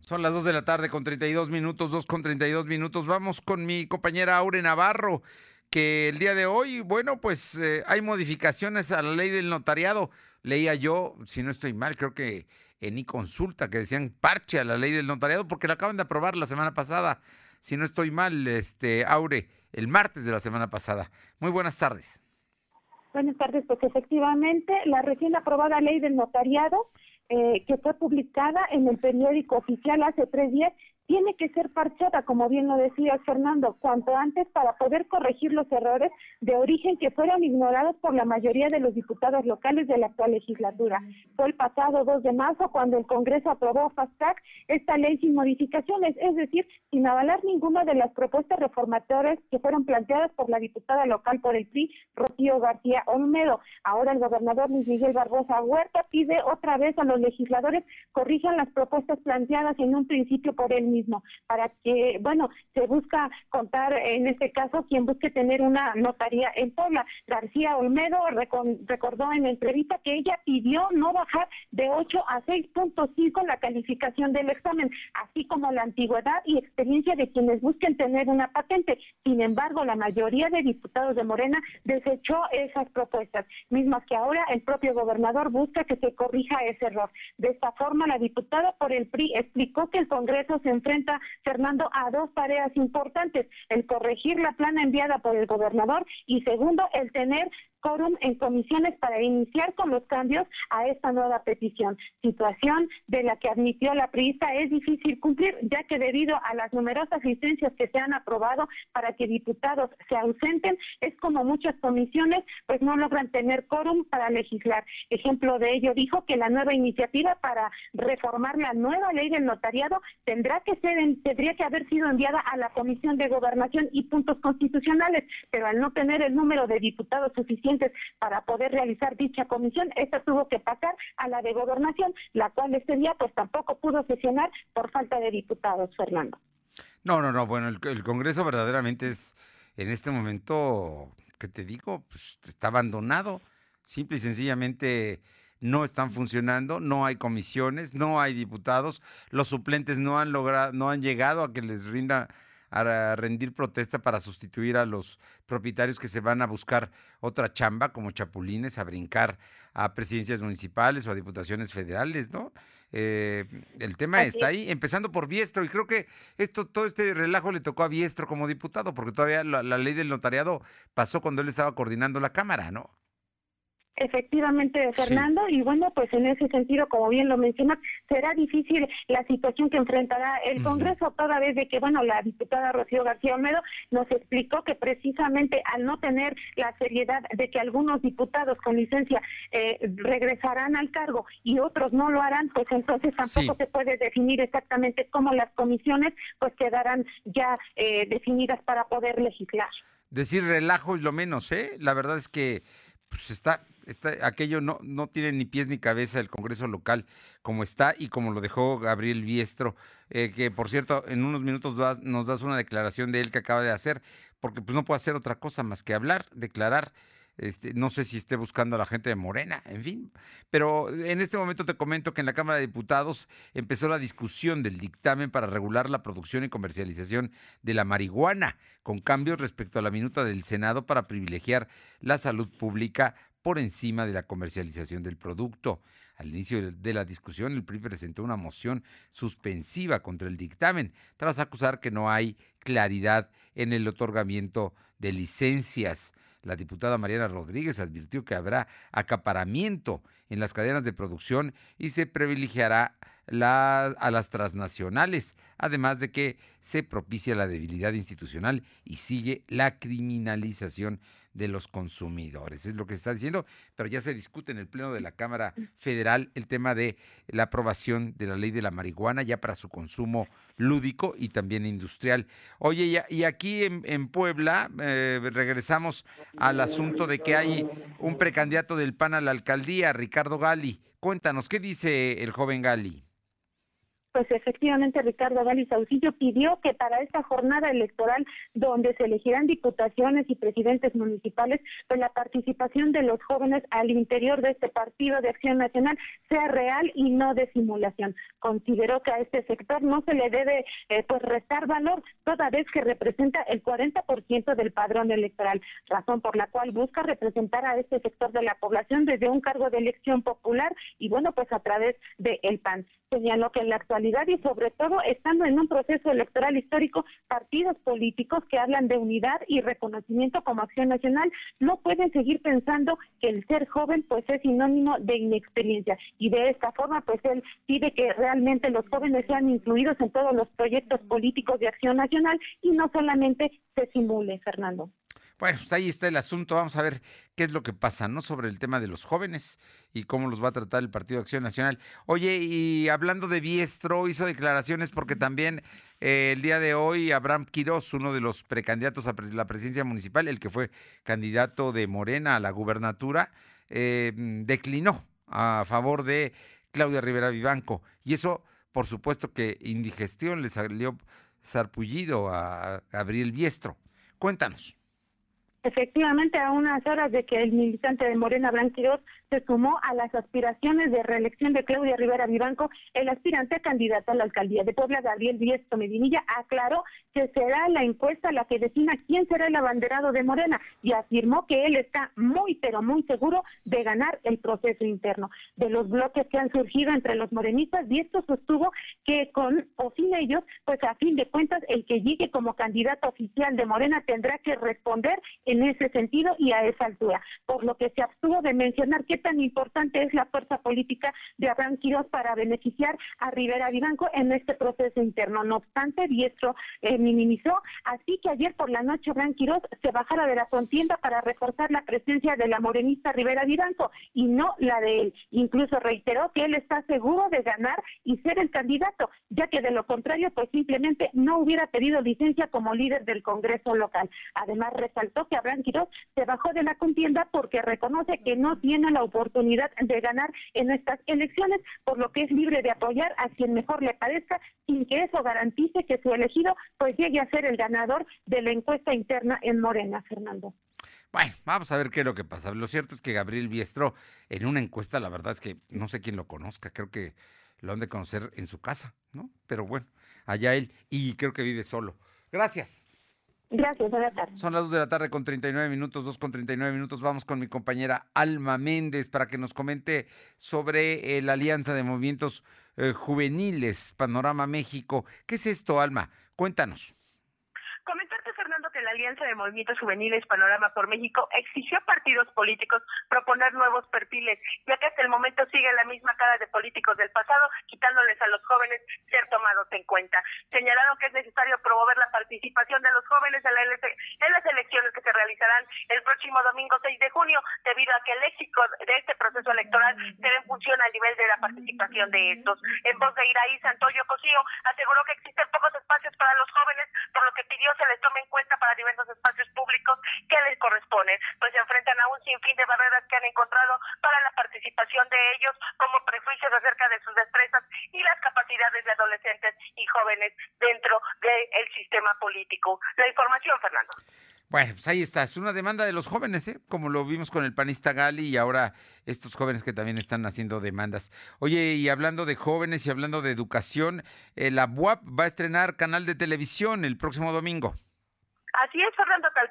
Son las 2 de la tarde con 32 minutos, 2 con 32 minutos. Vamos con mi compañera Aure Navarro, que el día de hoy, bueno, pues eh, hay modificaciones a la ley del notariado. Leía yo, si no estoy mal, creo que en mi consulta que decían parche a la ley del notariado porque la acaban de aprobar la semana pasada. Si no estoy mal, este Aure, el martes de la semana pasada. Muy buenas tardes. Buenas tardes, pues efectivamente la recién aprobada ley del notariado eh, que fue publicada en el periódico oficial hace tres días tiene que ser parchada, como bien lo decía Fernando, cuanto antes para poder corregir los errores de origen que fueron ignorados por la mayoría de los diputados locales de la actual legislatura. Fue el pasado 2 de marzo cuando el Congreso aprobó Fast Track esta ley sin modificaciones, es decir, sin avalar ninguna de las propuestas reformatorias que fueron planteadas por la diputada local por el PRI, Rocío García Olmedo. Ahora el gobernador Luis Miguel Barbosa Huerta pide otra vez a los legisladores corrijan las propuestas planteadas en un principio por él mismo, para que, bueno, se busca contar, en este caso, quien busque tener una notaría en Puebla. García Olmedo recordó en entrevista que ella pidió no bajar de 8 a 6.5 la calificación del examen, así como la antigüedad y experiencia de quienes busquen tener una patente. Sin embargo, la mayoría de diputados de Morena desechó esas propuestas, mismas que ahora el propio gobernador busca que se corrija ese error. De esta forma, la diputada por el PRI explicó que el Congreso se enfrenta, Fernando, a dos tareas importantes, el corregir la plana enviada por el gobernador y segundo, el tener quórum en comisiones para iniciar con los cambios a esta nueva petición, situación de la que admitió la priista es difícil cumplir, ya que debido a las numerosas licencias que se han aprobado para que diputados se ausenten, es como muchas comisiones pues no logran tener quórum para legislar. Ejemplo de ello dijo que la nueva iniciativa para reformar la nueva ley del notariado tendrá que ser tendría que haber sido enviada a la Comisión de Gobernación y Puntos Constitucionales, pero al no tener el número de diputados para poder realizar dicha comisión, esta tuvo que pasar a la de Gobernación, la cual este día pues tampoco pudo sesionar por falta de diputados, Fernando. No, no, no, bueno, el, Congreso verdaderamente es en este momento, ¿qué te digo? Pues está abandonado, simple y sencillamente no están funcionando, no hay comisiones, no hay diputados, los suplentes no han logrado, no han llegado a que les rinda a rendir protesta para sustituir a los propietarios que se van a buscar otra chamba como chapulines, a brincar a presidencias municipales o a diputaciones federales, ¿no? Eh, el tema está ahí, empezando por Biestro, y creo que esto, todo este relajo le tocó a Biestro como diputado, porque todavía la ley del notariado pasó cuando él estaba coordinando la Cámara, ¿no? Efectivamente, Fernando, y bueno, pues en ese sentido, como bien lo mencionas, será difícil la situación que enfrentará el Congreso, toda vez de que, bueno, la diputada Rocío García Olmedo nos explicó que precisamente al no tener la seriedad de que algunos diputados con licencia eh, regresarán al cargo y otros no lo harán, pues entonces tampoco se puede definir exactamente cómo las comisiones pues quedarán ya eh, definidas para poder legislar. Decir relajo es lo menos, ¿eh? La verdad es que pues está aquello no, no tiene ni pies ni cabeza el Congreso local como está y como lo dejó Gabriel Biestro, eh, que por cierto, en unos minutos nos das una declaración de él que acaba de hacer, porque pues no puede hacer otra cosa más que hablar, declarar. Este, no sé si esté buscando a la gente de Morena, en fin. Pero en este momento te comento que en la Cámara de Diputados empezó la discusión del dictamen para regular la producción y comercialización de la marihuana, con cambios respecto a la minuta del Senado para privilegiar la salud pública por encima de la comercialización del producto. Al inicio de la discusión, el PRI presentó una moción suspensiva contra el dictamen, tras acusar que no hay claridad en el otorgamiento de licencias. La diputada Mariana Rodríguez advirtió que habrá acaparamiento en las cadenas de producción y se privilegiará a las transnacionales, además de que se propicia la debilidad institucional y sigue la criminalización de los consumidores. Es lo que se está diciendo, pero ya se discute en el Pleno de la Cámara Federal el tema de la aprobación de la ley de la marihuana ya para su consumo lúdico y también industrial. Oye, y aquí en, Puebla eh, regresamos al asunto de que hay un precandidato del PAN a la alcaldía, Ricardo Gali. Cuéntanos, ¿qué dice el joven Gali? Pues efectivamente Ricardo Gali Saucillo pidió que para esta jornada electoral donde se elegirán diputaciones y presidentes municipales, pues la participación de los jóvenes al interior de este partido de acción nacional sea real y no de simulación. Consideró que a este sector no se le debe eh, pues restar valor toda vez que representa el 40% del padrón electoral, razón por la cual busca representar a este sector de la población desde un cargo de elección popular y bueno, pues a través de el PAN. Señaló que en la actualidad y sobre todo estando en un proceso electoral histórico, partidos políticos que hablan de unidad y reconocimiento como acción nacional no pueden seguir pensando que el ser joven pues es sinónimo de inexperiencia y de esta forma pues él pide que realmente los jóvenes sean incluidos en todos los proyectos políticos de acción nacional y no solamente se simule, Fernando. Bueno, pues ahí está el asunto. Vamos a ver qué es lo que pasa, ¿no? Sobre el tema de los jóvenes y cómo los va a tratar el Partido de Acción Nacional. Oye, y hablando de Biestro, hizo declaraciones porque también eh, el día de hoy Abraham Quirós, uno de los precandidatos a la presidencia municipal, el que fue candidato de Morena a la gubernatura, eh, declinó a favor de Claudia Rivera Vivanco. Y eso, por supuesto que indigestión le salió sarpullido a Gabriel Biestro. Cuéntanos. Efectivamente, a unas horas de que el militante de Morena Blanquiros se sumó a las aspiraciones de reelección de Claudia Rivera Vivanco. El aspirante candidato a la alcaldía de Puebla, Gabriel Diesto Medinilla, aclaró que será la encuesta la que defina quién será el abanderado de Morena y afirmó que él está muy, pero muy seguro de ganar el proceso interno. De los bloques que han surgido entre los morenistas, Diesto sostuvo que con o sin ellos, pues a fin de cuentas, el que llegue como candidato oficial de Morena tendrá que responder en ese sentido y a esa altura, por lo que se abstuvo de mencionar qué tan importante es la fuerza política de Abraham Quiroz para beneficiar a Rivera Vivanco en este proceso interno. No obstante, Diestro eh, minimizó, así que ayer por la noche Abraham Quiroz se bajara de la contienda para reforzar la presencia de la morenista Rivera Vivanco y no la de él. Incluso reiteró que él está seguro de ganar y ser el candidato, ya que de lo contrario, pues simplemente no hubiera pedido licencia como líder del Congreso local. Además, resaltó que Abraham Quiroz se bajó de la contienda porque reconoce que no tiene la oportunidad de ganar en estas elecciones, por lo que es libre de apoyar a quien mejor le parezca, sin que eso garantice que su elegido pues llegue a ser el ganador de la encuesta interna en Morena, Fernando. Bueno, vamos a ver qué es lo que pasa. Lo cierto es que Gabriel Biestro, en una encuesta, la verdad es que no sé quién lo conozca, creo que lo han de conocer en su casa, ¿no? Pero bueno, allá él, y creo que vive solo. Gracias. Gracias, buenas tardes. Son las 2 de la tarde con 39 minutos, 2 con 39 minutos. Vamos con mi compañera Alma Méndez para que nos comente sobre eh, la Alianza de Movimientos eh, Juveniles, Panorama México. ¿Qué es esto, Alma? Cuéntanos. Alianza de Movimientos Juveniles Panorama por México exigió a partidos políticos proponer nuevos perfiles, ya que hasta el momento sigue la misma cara de políticos del pasado, quitándoles a los jóvenes ser tomados en cuenta. Señalaron que es necesario promover la participación de los jóvenes en, la en las elecciones que se realizarán el próximo domingo 6 de junio, debido a que el éxito de este proceso electoral debe en función al nivel de la participación de estos. En voz de Iraí Santoyo Cosío, aseguró que existen pocos espacios para los jóvenes, por lo que pidió se les tome en cuenta para diversos espacios públicos que les corresponden, pues se enfrentan a un sinfín de barreras que han encontrado para la participación de ellos, como prejuicios acerca de sus destrezas y las capacidades de adolescentes y jóvenes dentro del sistema político. La información, Fernando. Bueno, pues ahí está, es una demanda de los jóvenes, ¿eh? como lo vimos con el panista Gali y ahora estos jóvenes que también están haciendo demandas. Oye, y hablando de jóvenes y hablando de educación, eh, la BUAP va a estrenar canal de televisión el próximo domingo. Así es,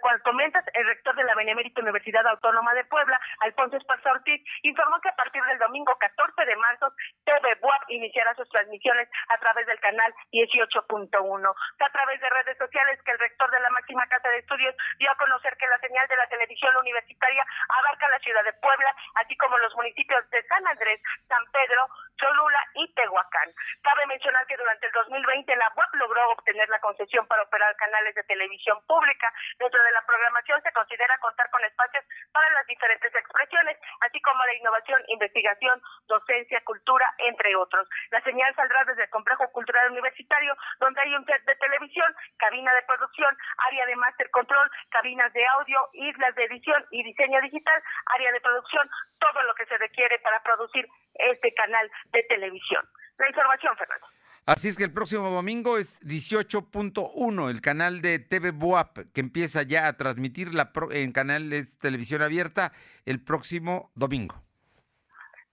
Cual comentas, el rector de la Benemérita Universidad Autónoma de Puebla, Alfonso Esparza Ortiz, informó que a partir del domingo 14 de marzo, TV Buap iniciará sus transmisiones a través del canal 18.1. A través de redes sociales que el rector de la máxima casa de estudios dio a conocer que la señal de la televisión universitaria abarca la ciudad de Puebla, así como los municipios de San Andrés, San Pedro, Cholula y Tehuacán. Cabe mencionar que durante el 2020 la UAP logró obtener la concesión para operar canales de televisión pública. Dentro de la programación se considera contar con espacios para las diferentes expresiones, así como la innovación, investigación, docencia, cultura, entre otros. La señal saldrá desde el complejo cultural universitario, donde hay un set de televisión, cabina de producción, área de master control, cabinas de audio, islas de edición y diseño digital, área de producción, todo lo que se requiere para producir este canal de televisión. La información, Fernando. Así es que el próximo domingo es 18.1, el canal de TV Boap, que empieza ya a transmitir la en canales televisión abierta el próximo domingo.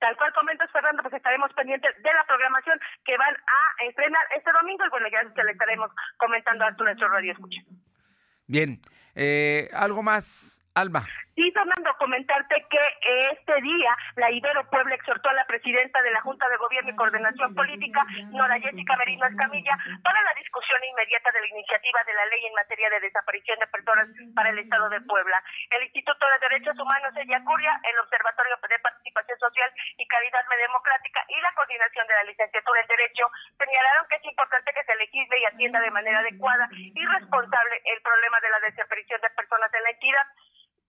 Tal cual comentas, Fernando, pues estaremos pendientes de la programación que van a estrenar este domingo y bueno, ya se le estaremos comentando a nuestro radio escucha. Bien, eh, ¿algo más, Alma? Sí, Fernando, comentarte que este día la Ibero Puebla exhortó a la presidenta de la Junta de Gobierno y Coordinación Política, Nora Jessica Merino Escamilla, para la discusión inmediata de la iniciativa de la ley en materia de desaparición de personas para el Estado de Puebla. El Instituto de Derechos Humanos de Yacuria, el Observatorio de Participación Social y Calidad Democrática y la Coordinación de la Licenciatura en Derecho señalaron que es importante que se legisle y atienda de manera adecuada y responsable el problema de la desaparición de personas en la entidad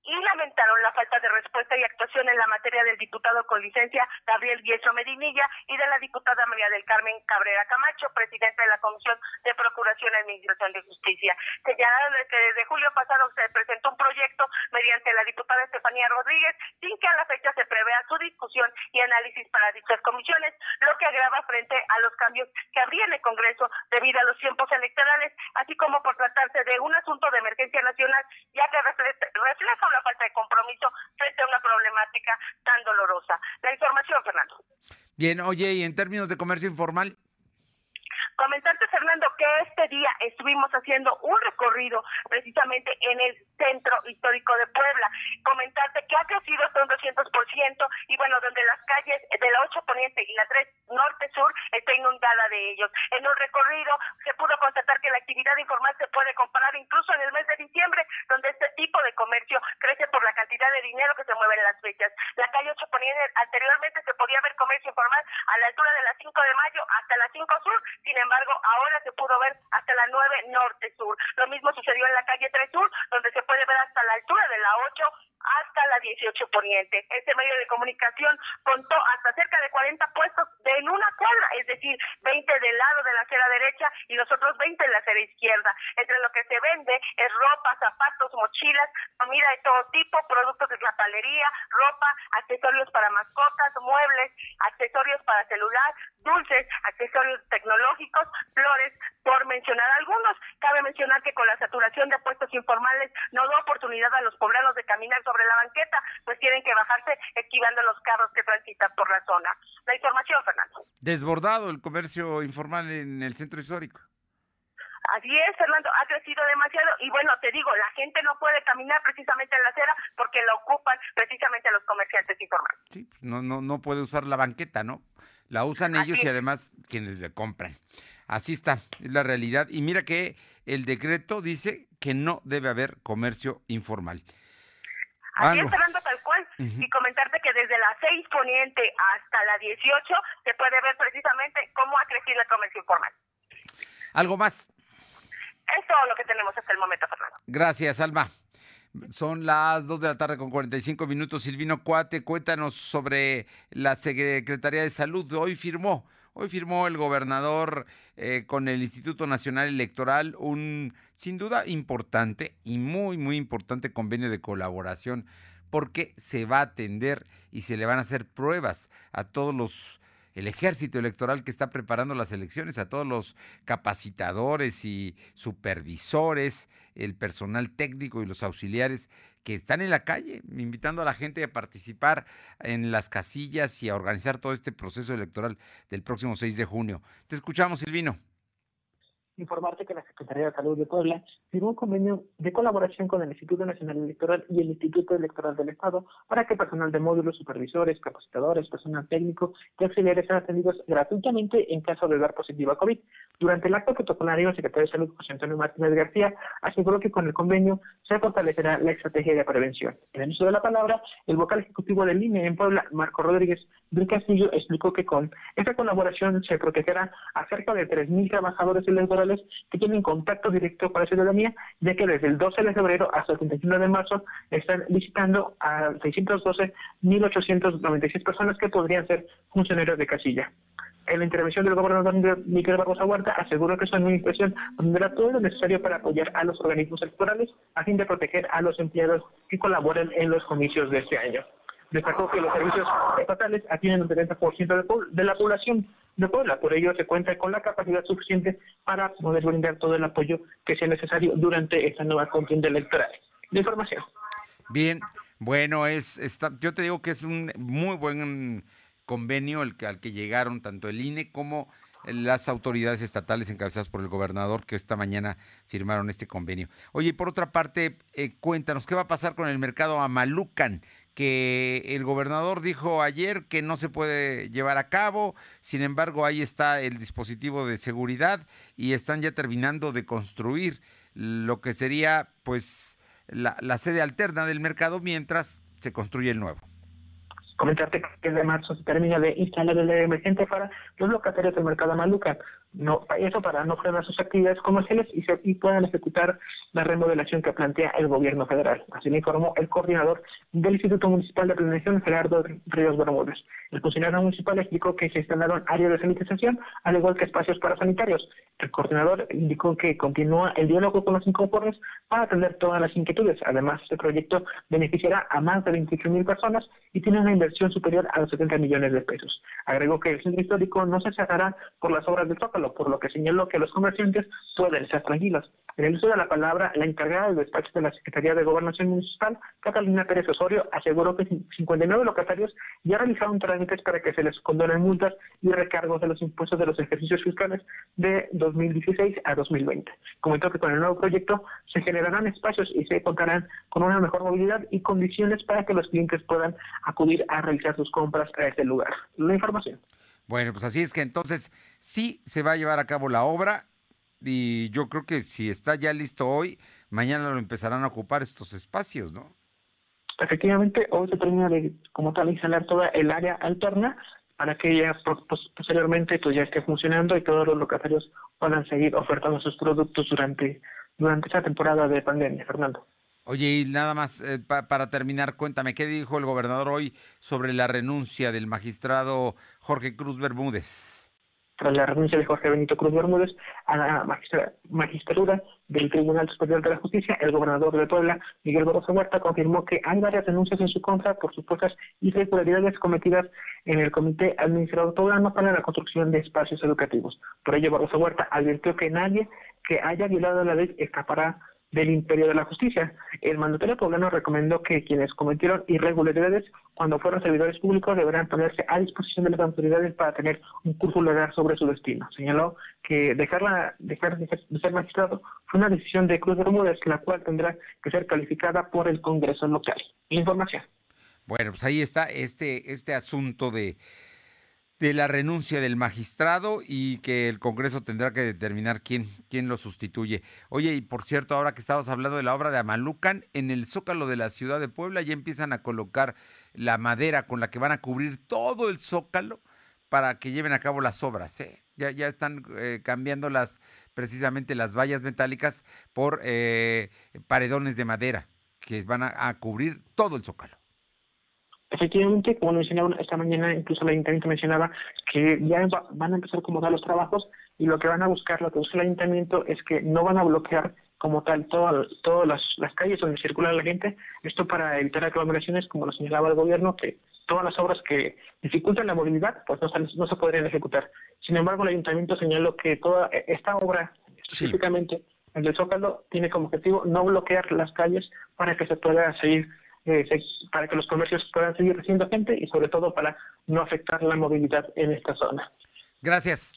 y lamentaron la falta de respuesta y actuación en la materia del diputado con licencia Gabriel Guieso Medinilla y de la diputada María del Carmen Cabrera Camacho, presidenta de la Comisión de Procuración y Administración de Justicia. Señalaron que desde julio pasado se presentó un proyecto mediante la diputada Estefanía Rodríguez sin que a la fecha se prevea su discusión y análisis para dichas comisiones, lo que agrava frente a los cambios que habría en el Congreso debido a los tiempos electorales, así como por tratarse de un asunto de emergencia nacional, ya que refleja una falta de compromiso frente a una problemática tan dolorosa. La información, Fernando. Bien, oye, y en términos de comercio informal, Comentarte, Fernando, que este día estuvimos haciendo un recorrido precisamente en el centro histórico de Puebla. Comentarte que ha crecido hasta un 200% y bueno, donde las calles de la 8 Poniente y la 3 Norte-Sur está inundada de ellos. En un recorrido se pudo constatar que la actividad informal se puede comparar incluso en el mes de diciembre, donde este tipo de comercio crece por la cantidad de dinero que se mueve en las fechas. La calle 8 Poniente anteriormente se podía ver comercio informal a la altura de las 5 de mayo hasta las 5 sur, sin embargo, embargo, ahora se pudo ver hasta la 9 norte-sur. Lo mismo sucedió en la calle 3 sur, donde se puede ver hasta la altura de la 8 hasta la 18 poniente. Este medio de comunicación contó hasta cerca de 40 puestos de en una cuadra, es decir, 20 del lado de la acera derecha y los otros 20 en la acera izquierda. Entre lo que se vende es ropa, zapatos, mochilas, comida de todo tipo, productos de palería, ropa, accesorios para mascotas, muebles, accesorios para celular, dulces, accesorios tecnológicos, flores, por mencionar algunos. Cabe mencionar que con la saturación de puestos informales no da oportunidad a los poblanos de caminar sobre la banqueta, pues tienen que bajarse esquivando los carros que transitan por la zona. La información, Fernando. Desbordado el comercio informal en el centro histórico. Así es, Fernando, ha crecido demasiado y bueno, te digo, la gente no puede caminar precisamente en la acera porque la ocupan precisamente los comerciantes informales. Sí, pues, no, no, no puede usar la banqueta, ¿no? La usan ellos y además quienes le compran. Así está, es la realidad. Y mira que el decreto dice que no debe haber comercio informal. Así es, Fernando, Y comentarte que desde la 6 poniente hasta la 18 se puede ver precisamente cómo ha crecido el comercio informal. ¿Algo más? Es todo lo que tenemos hasta el momento, Fernando. Gracias, Alma. Son las 2 de la tarde con 45 minutos. Silvino Cuate, cuéntanos sobre la Secretaría de Salud. Hoy firmó, hoy firmó el gobernador eh, con el Instituto Nacional Electoral un, sin duda, importante y muy, muy importante convenio de colaboración porque se va a atender y se le van a hacer pruebas a todos los el ejército electoral que está preparando las elecciones, a todos los capacitadores y supervisores, el personal técnico y los auxiliares que están en la calle, invitando a la gente a participar en las casillas y a organizar todo este proceso electoral del próximo 6 de junio. Te escuchamos, Silvino informarte que la Secretaría de Salud de Puebla firmó un convenio de colaboración con el Instituto Nacional Electoral y el Instituto Electoral del Estado para que personal de módulos, supervisores, capacitadores, personal técnico y auxiliares sean atendidos gratuitamente en caso de dar positivo a COVID. Durante el acto protocolario, el secretario de Salud, José Antonio Martínez García, aseguró que con el convenio se fortalecerá la estrategia de prevención. En el uso de la palabra, el vocal ejecutivo del INE en Puebla, Marco Rodríguez del Castillo, explicó que con esta colaboración se protegerá a cerca de 3.000 trabajadores electorales que tienen contacto directo con la ciudadanía, ya que desde el 12 de febrero hasta el 31 de marzo están visitando a 612.896 personas que podrían ser funcionarios de casilla. En la intervención del gobernador Miguel Barbosa Huerta aseguró que su administración tendrá todo lo necesario para apoyar a los organismos electorales a fin de proteger a los empleados que colaboren en los comicios de este año. Destacó que los servicios estatales atienden un 70% de la población de Puebla. Por ello, se cuenta con la capacidad suficiente para poder brindar todo el apoyo que sea necesario durante esta nueva contienda electoral. De información. Bien, bueno, es, yo te digo que es un muy buen convenio el que, al que llegaron tanto el INE como las autoridades estatales encabezadas por el gobernador que esta mañana firmaron este convenio. Oye, por otra parte, eh, cuéntanos, ¿qué va a pasar con el mercado Amalucan? Que el gobernador dijo ayer que no se puede llevar a cabo, sin embargo ahí está el dispositivo de seguridad y están ya terminando de construir lo que sería pues la, sede alterna del mercado mientras se construye el nuevo. Comentarte que de marzo se termina de instalar el emergente para los locatarios del mercado Maluca no eso para no frenar sus actividades comerciales y, se, y puedan ejecutar la remodelación que plantea el gobierno federal. Así lo informó el coordinador del Instituto Municipal de Planeación, Gerardo Ríos Bermúdez. El funcionario municipal explicó que se instalaron áreas de sanitización, al igual que espacios para sanitarios. El coordinador indicó que continúa el diálogo con los inconformes para atender todas las inquietudes. Además, este proyecto beneficiará a más de 28 mil personas y tiene una inversión superior a los 70 millones de pesos. Agregó que el centro histórico no se cerrará por las obras del Zócalo, Por lo que señaló que los comerciantes pueden estar tranquilos. En el uso de la palabra, la encargada del despacho de la Secretaría de Gobernación Municipal, Catalina Pérez Osorio, aseguró que 59 locatarios ya realizaron trámites para que se les condonen multas y recargos de los impuestos de los ejercicios fiscales de 2016 a 2020. Comentó que con el nuevo proyecto se generarán espacios y se contarán con una mejor movilidad y condiciones para que los clientes puedan acudir a realizar sus compras a este lugar. La información. Bueno, pues así es que entonces sí se va a llevar a cabo la obra y yo creo que si está ya listo hoy, mañana lo empezarán a ocupar estos espacios, ¿no? Efectivamente, hoy se termina de, como tal, instalar toda el área alterna para que ya pues, posteriormente pues ya esté funcionando y todos los locatarios puedan seguir ofertando sus productos durante, durante esta temporada de pandemia, Fernando. Oye, y nada más, eh, para terminar, cuéntame, ¿qué dijo el gobernador hoy sobre la renuncia del magistrado Jorge Cruz Bermúdez? tras la renuncia de Jorge Benito Cruz Bermúdez a la magistratura del Tribunal Superior de la Justicia, el gobernador de Puebla, Miguel Barroso Huerta, confirmó que hay varias denuncias en su contra por supuestas irregularidades cometidas en el Comité Administrador Poblano para la construcción de espacios educativos. Por ello, Barroso Huerta advirtió que nadie que haya violado la ley escapará del imperio de la justicia. El mandatario poblano recomendó que quienes cometieron irregularidades cuando fueron servidores públicos deberán ponerse a disposición de las autoridades para tener un curso legal sobre su destino. Señaló que dejarla, dejar de ser magistrado fue una decisión de Cruz Bermúdez, la cual tendrá que ser calificada por el Congreso local. Información. Bueno, pues ahí está este, este asunto de de la renuncia del magistrado y que el Congreso tendrá que determinar quién, quién lo sustituye. Oye, y por cierto, ahora que estabas hablando de la obra de Amalucan, en el zócalo de la ciudad de Puebla ya empiezan a colocar la madera con la que van a cubrir todo el zócalo para que lleven a cabo las obras. ¿eh? Ya, ya están eh, cambiando las, precisamente las vallas metálicas por eh, paredones de madera que van a cubrir todo el zócalo. Efectivamente, como mencionaba esta mañana, incluso el ayuntamiento mencionaba que ya van a empezar como tal los trabajos y lo que van a buscar, lo que busca el ayuntamiento es que no van a bloquear como tal todas todas las, calles donde circula la gente, esto para evitar aglomeraciones, como lo señalaba el gobierno, que todas las obras que dificultan la movilidad, pues no, no se podrían ejecutar. Sin embargo, el ayuntamiento señaló que toda esta obra, específicamente el del Zócalo, tiene como objetivo no bloquear las calles para que se pueda seguir eh, para que los comercios puedan seguir recibiendo gente y sobre todo para no afectar la movilidad en esta zona. Gracias.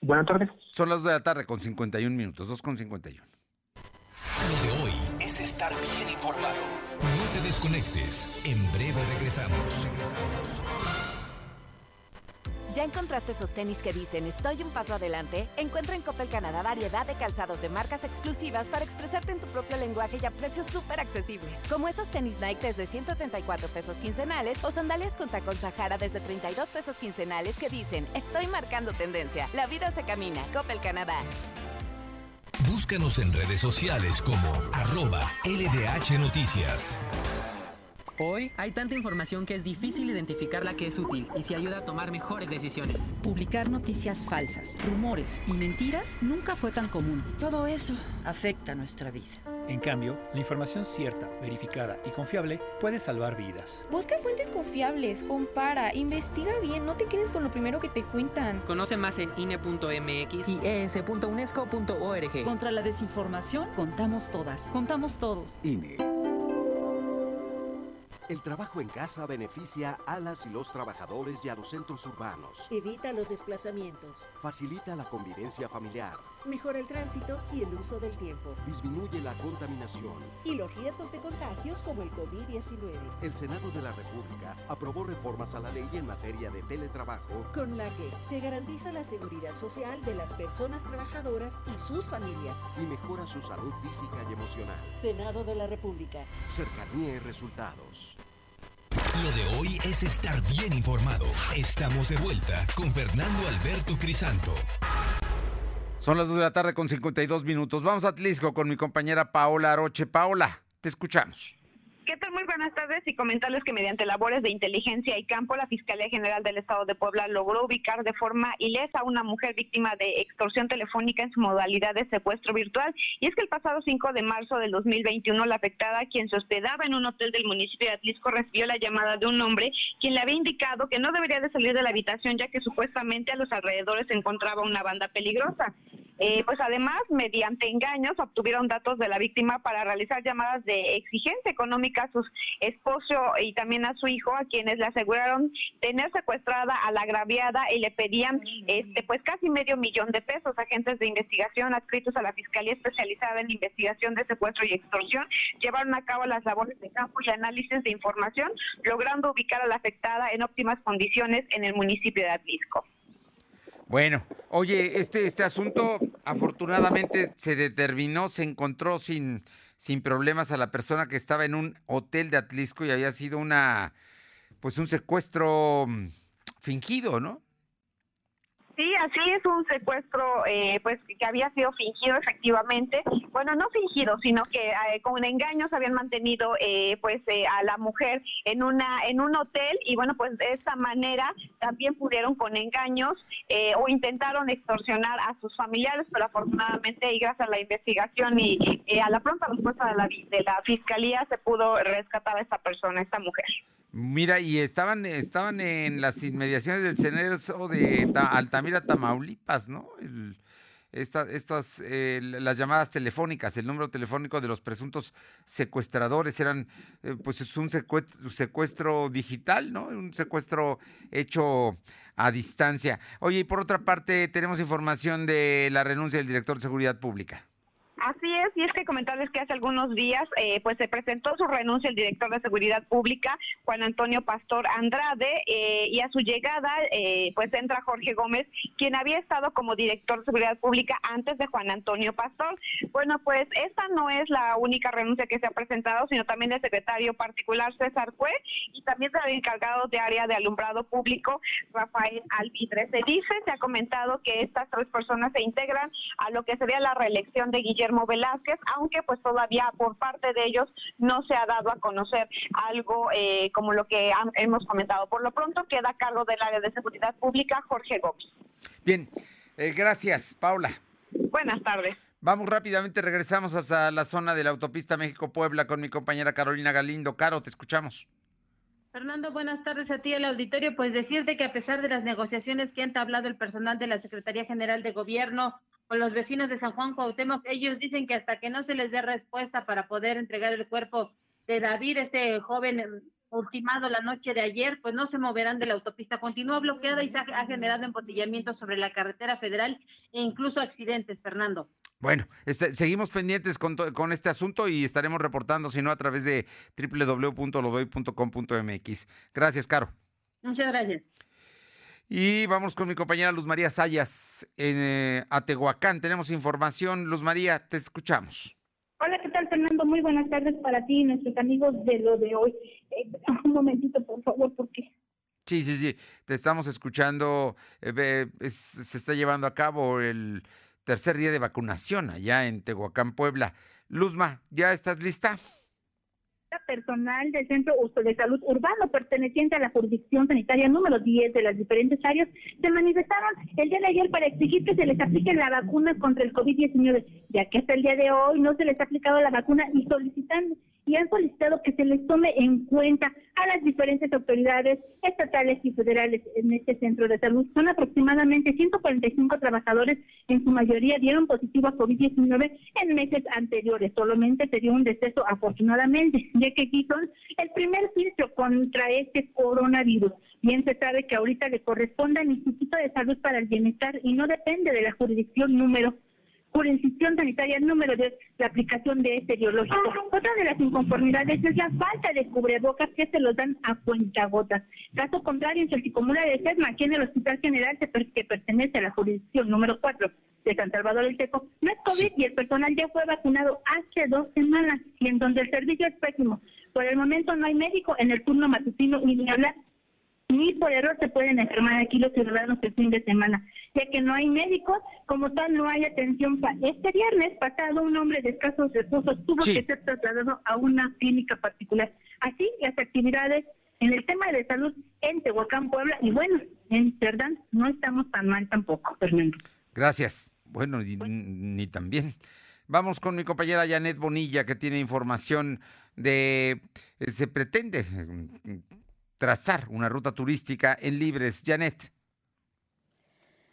Buenas tardes. Son las 2 de la tarde con 51 minutos, 2 con 51. Lo de hoy es estar bien informado. No te desconectes. En breve regresamos. Regresamos. ¿Ya encontraste esos tenis que dicen estoy un paso adelante? Encuentra en Coppel Canadá variedad de calzados de marcas exclusivas para expresarte en tu propio lenguaje y a precios súper accesibles. Como esos tenis Nike desde 134 pesos quincenales o sandalias con tacón Sahara desde 32 pesos quincenales que dicen estoy marcando tendencia. La vida se camina. Coppel Canadá. Búscanos en redes sociales como arroba LDH Noticias. Hoy hay tanta información que es difícil identificar la que es útil y si ayuda a tomar mejores decisiones. Publicar noticias falsas, rumores y mentiras nunca fue tan común. Todo eso afecta nuestra vida. En cambio, la información cierta, verificada y confiable puede salvar vidas. Busca fuentes confiables, compara, investiga bien, no te quedes con lo primero que te cuentan. Conoce más en INE.mx y es.unesco.org. Contra la desinformación, contamos todas, contamos todos. INE. El trabajo en casa beneficia a las y los trabajadores y a los centros urbanos. Evita los desplazamientos. Facilita la convivencia familiar. Mejora el tránsito y el uso del tiempo. Disminuye la contaminación. Y los riesgos de contagios como el COVID-19. El Senado de la República aprobó reformas a la ley en materia de teletrabajo. Con la que se garantiza la seguridad social de las personas trabajadoras y sus familias. Y mejora su salud física y emocional. Senado de la República. Cercanía y resultados. Lo de hoy es estar bien informado. Estamos de vuelta con Fernando Alberto Crisanto. Son las 2 de la tarde con 52 minutos. Vamos a Atlisco con mi compañera Paola Aroche. Paola, te escuchamos. ¿Qué tal? Muy buenas tardes y comentarles que mediante labores de inteligencia y campo, la Fiscalía General del Estado de Puebla logró ubicar de forma ilesa a una mujer víctima de extorsión telefónica en su modalidad de secuestro virtual. Y es que el pasado 5 de marzo del 2021, la afectada, quien se hospedaba en un hotel del municipio de Atlisco, recibió la llamada de un hombre quien le había indicado que no debería de salir de la habitación ya que supuestamente a los alrededores se encontraba una banda peligrosa. Eh, pues además, mediante engaños, obtuvieron datos de la víctima para realizar llamadas de exigencia económica a su esposo y también a su hijo, a quienes le aseguraron tener secuestrada a la agraviada y le pedían este pues casi medio millón de pesos. Agentes de investigación adscritos a la Fiscalía Especializada en Investigación de Secuestro y Extorsión llevaron a cabo las labores de campo y análisis de información, logrando ubicar a la afectada en óptimas condiciones en el municipio de Atlisco. Bueno, oye, este, este asunto afortunadamente se determinó, se encontró sin, sin problemas a la persona que estaba en un hotel de Atlisco y había sido una, pues un secuestro mm, fingido, ¿no? Sí, así es un secuestro, eh, pues que había sido fingido efectivamente. Bueno, no fingido, sino que eh, con engaños habían mantenido, eh, pues, a la mujer en una en un hotel y bueno, pues de esta manera también pudieron con engaños o intentaron extorsionar a sus familiares, pero afortunadamente y gracias a la investigación y a la pronta respuesta de la de la fiscalía se pudo rescatar a esta persona, a esta mujer. Mira, y estaban, estaban en las inmediaciones del Cenezo de Altamira, Tamaulipas, ¿no? estas, eh, las llamadas telefónicas, el número telefónico de los presuntos secuestradores eran, eh, pues es un secuestro, secuestro, digital, ¿no? Un secuestro hecho a distancia. Oye, y por otra parte, tenemos información de la renuncia del director de Seguridad Pública. Así es, y es que comentarles que hace algunos días eh, pues se presentó su renuncia el director de Seguridad Pública, Juan Antonio Pastor Andrade, eh, y a su llegada eh, pues entra Jorge Gómez, quien había estado como director de Seguridad Pública antes de Juan Antonio Pastor. Bueno, pues esta no es la única renuncia que se ha presentado, sino también el secretario particular César Cue y también del encargado de área de alumbrado público, Rafael Alvidre. Se dice, se ha comentado que estas tres personas se integran a lo que sería la reelección de Guillermo Guillermo Velázquez, aunque pues todavía por parte de ellos no se ha dado a conocer algo eh, como lo que hemos comentado. Por lo pronto queda a cargo del área de seguridad pública Jorge Gómez. Bien, eh, gracias Paula. Buenas tardes. Vamos rápidamente, regresamos hasta la zona de la autopista México-Puebla con mi compañera Carolina Galindo. Caro, te escuchamos. Fernando, buenas tardes a ti, al auditorio. Pues decirte que a pesar de las negociaciones que han tablado el personal de la Secretaría General de Gobierno con los vecinos de San Juan Cuauhtémoc. Ellos dicen que hasta que no se les dé respuesta para poder entregar el cuerpo de David, este joven em, ultimado la noche de ayer, pues no se moverán de la autopista. Continúa bloqueada y se ha, generado embotellamiento sobre la carretera federal e incluso accidentes, Fernando. Bueno, este, seguimos pendientes con, con, este asunto y estaremos reportando, si no, a través de www.lodoy.com.mx. Gracias, Caro. Muchas gracias. Y vamos con mi compañera Luz María Sayas en eh, Atehuacán. Tenemos información. Luz María, te escuchamos. Hola, ¿qué tal, Fernando? Muy buenas tardes para ti y nuestros amigos de lo de hoy. Eh, un momentito, por favor, porque... Sí, sí, sí, te estamos escuchando. Eh, se está llevando a cabo el tercer día de vacunación allá en Tehuacán, Puebla. Luzma, ¿ya estás lista? Personal del Centro de Salud Urbano perteneciente a la jurisdicción sanitaria número 10 de las diferentes áreas se manifestaron el día de ayer para exigir que se les aplique la vacuna contra el COVID-19, ya que hasta el día de hoy no se les ha aplicado la vacuna y solicitan y han solicitado que se les tome en cuenta a las diferentes autoridades estatales y federales en este centro de salud. Son aproximadamente 145 trabajadores, en su mayoría dieron positivo a COVID-19 en meses anteriores. Solamente se dio un deceso afortunadamente, [LAUGHS] ya que aquí son el primer filtro contra este coronavirus. Bien se sabe que ahorita le corresponde al Instituto de Salud para el Bienestar y no depende de la jurisdicción número jurisdicción sanitaria número 10, la aplicación de este biológico. Otra de las inconformidades es la falta de cubrebocas que se los dan a cuentagotas. Caso contrario, en Comuna de Sesma, aquí en el Hospital General que pertenece a la jurisdicción número 4 de San Salvador del Teco, no es COVID y el personal ya fue vacunado hace dos semanas y en donde el servicio es pésimo. Por el momento no hay médico en el turno matutino ni hablar ni por error se pueden enfermar aquí los ciudadanos el fin de semana, ya que no hay médicos, como tal no hay atención. Este viernes pasado un hombre de escasos recursos tuvo que ser trasladado a una clínica particular. Así las actividades en el tema de salud en Tehuacán, Puebla, y bueno, en verdad no estamos tan mal tampoco, Fernando. Gracias. Bueno, ni, ni tan bien. Vamos con mi compañera Janet Bonilla, que tiene información de... Eh, se pretende trazar una ruta turística en Libres. Janet.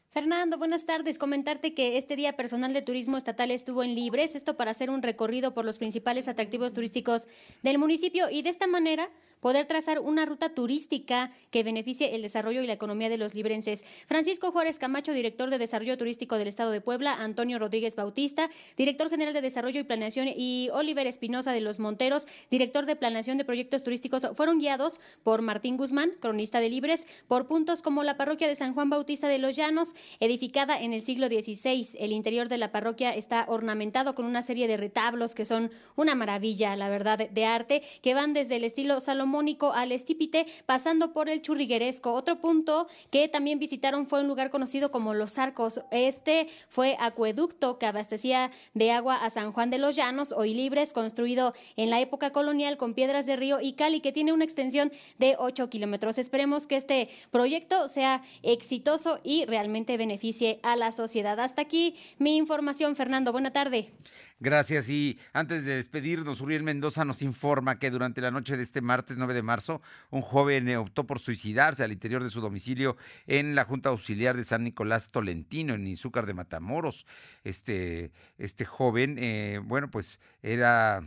Fernando, buenas tardes. Comentarte que este día personal de turismo estatal estuvo en Libres, esto para hacer un recorrido por los principales atractivos turísticos del municipio y de esta manera poder trazar una ruta turística que beneficie el desarrollo y la economía de los librenses. Francisco Juárez Camacho, director de Desarrollo Turístico del Estado de Puebla, Antonio Rodríguez Bautista, director general de Desarrollo y Planeación, y Oliver Espinosa de los Monteros, director de Planeación de Proyectos Turísticos, fueron guiados por Martín Guzmán, cronista de Libres, por puntos como la parroquia de San Juan Bautista de los Llanos, edificada en el siglo XVI. El interior de la parroquia está ornamentado con una serie de retablos que son una maravilla, la verdad, de arte, que van desde el estilo Salomón Mónico al Estípite, pasando por el Churrigueresco. Otro punto que también visitaron fue un lugar conocido como Los Arcos. Este fue acueducto que abastecía de agua a San Juan de los Llanos, hoy libres, construido en la época colonial con piedras de río y cal y que tiene una extensión de 8 kilómetros. Esperemos que este proyecto sea exitoso y realmente beneficie a la sociedad. Hasta aquí mi información, Fernando. Buena tarde. Gracias. Y antes de despedirnos, Uriel Mendoza nos informa que durante la noche de este martes 9 de marzo, un joven optó por suicidarse al interior de su domicilio en la Junta Auxiliar de San Nicolás Tolentino, en Izúcar de Matamoros. Este, este joven, eh, bueno, pues era,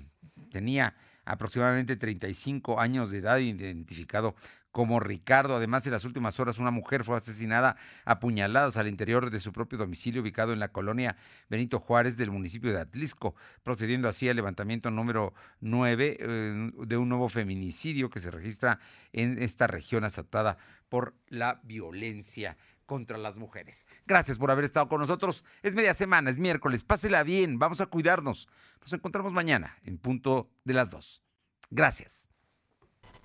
tenía aproximadamente 35 años de edad, identificado como Ricardo. Además, en las últimas horas una mujer fue asesinada a puñaladas al interior de su propio domicilio ubicado en la colonia Benito Juárez del municipio de Atlisco, procediendo así al levantamiento número 9 eh, de un nuevo feminicidio que se registra en esta región asaltada por la violencia contra las mujeres. Gracias por haber estado con nosotros. Es media semana, es miércoles. Pásela bien, vamos a cuidarnos. Nos encontramos mañana en punto de las dos. Gracias.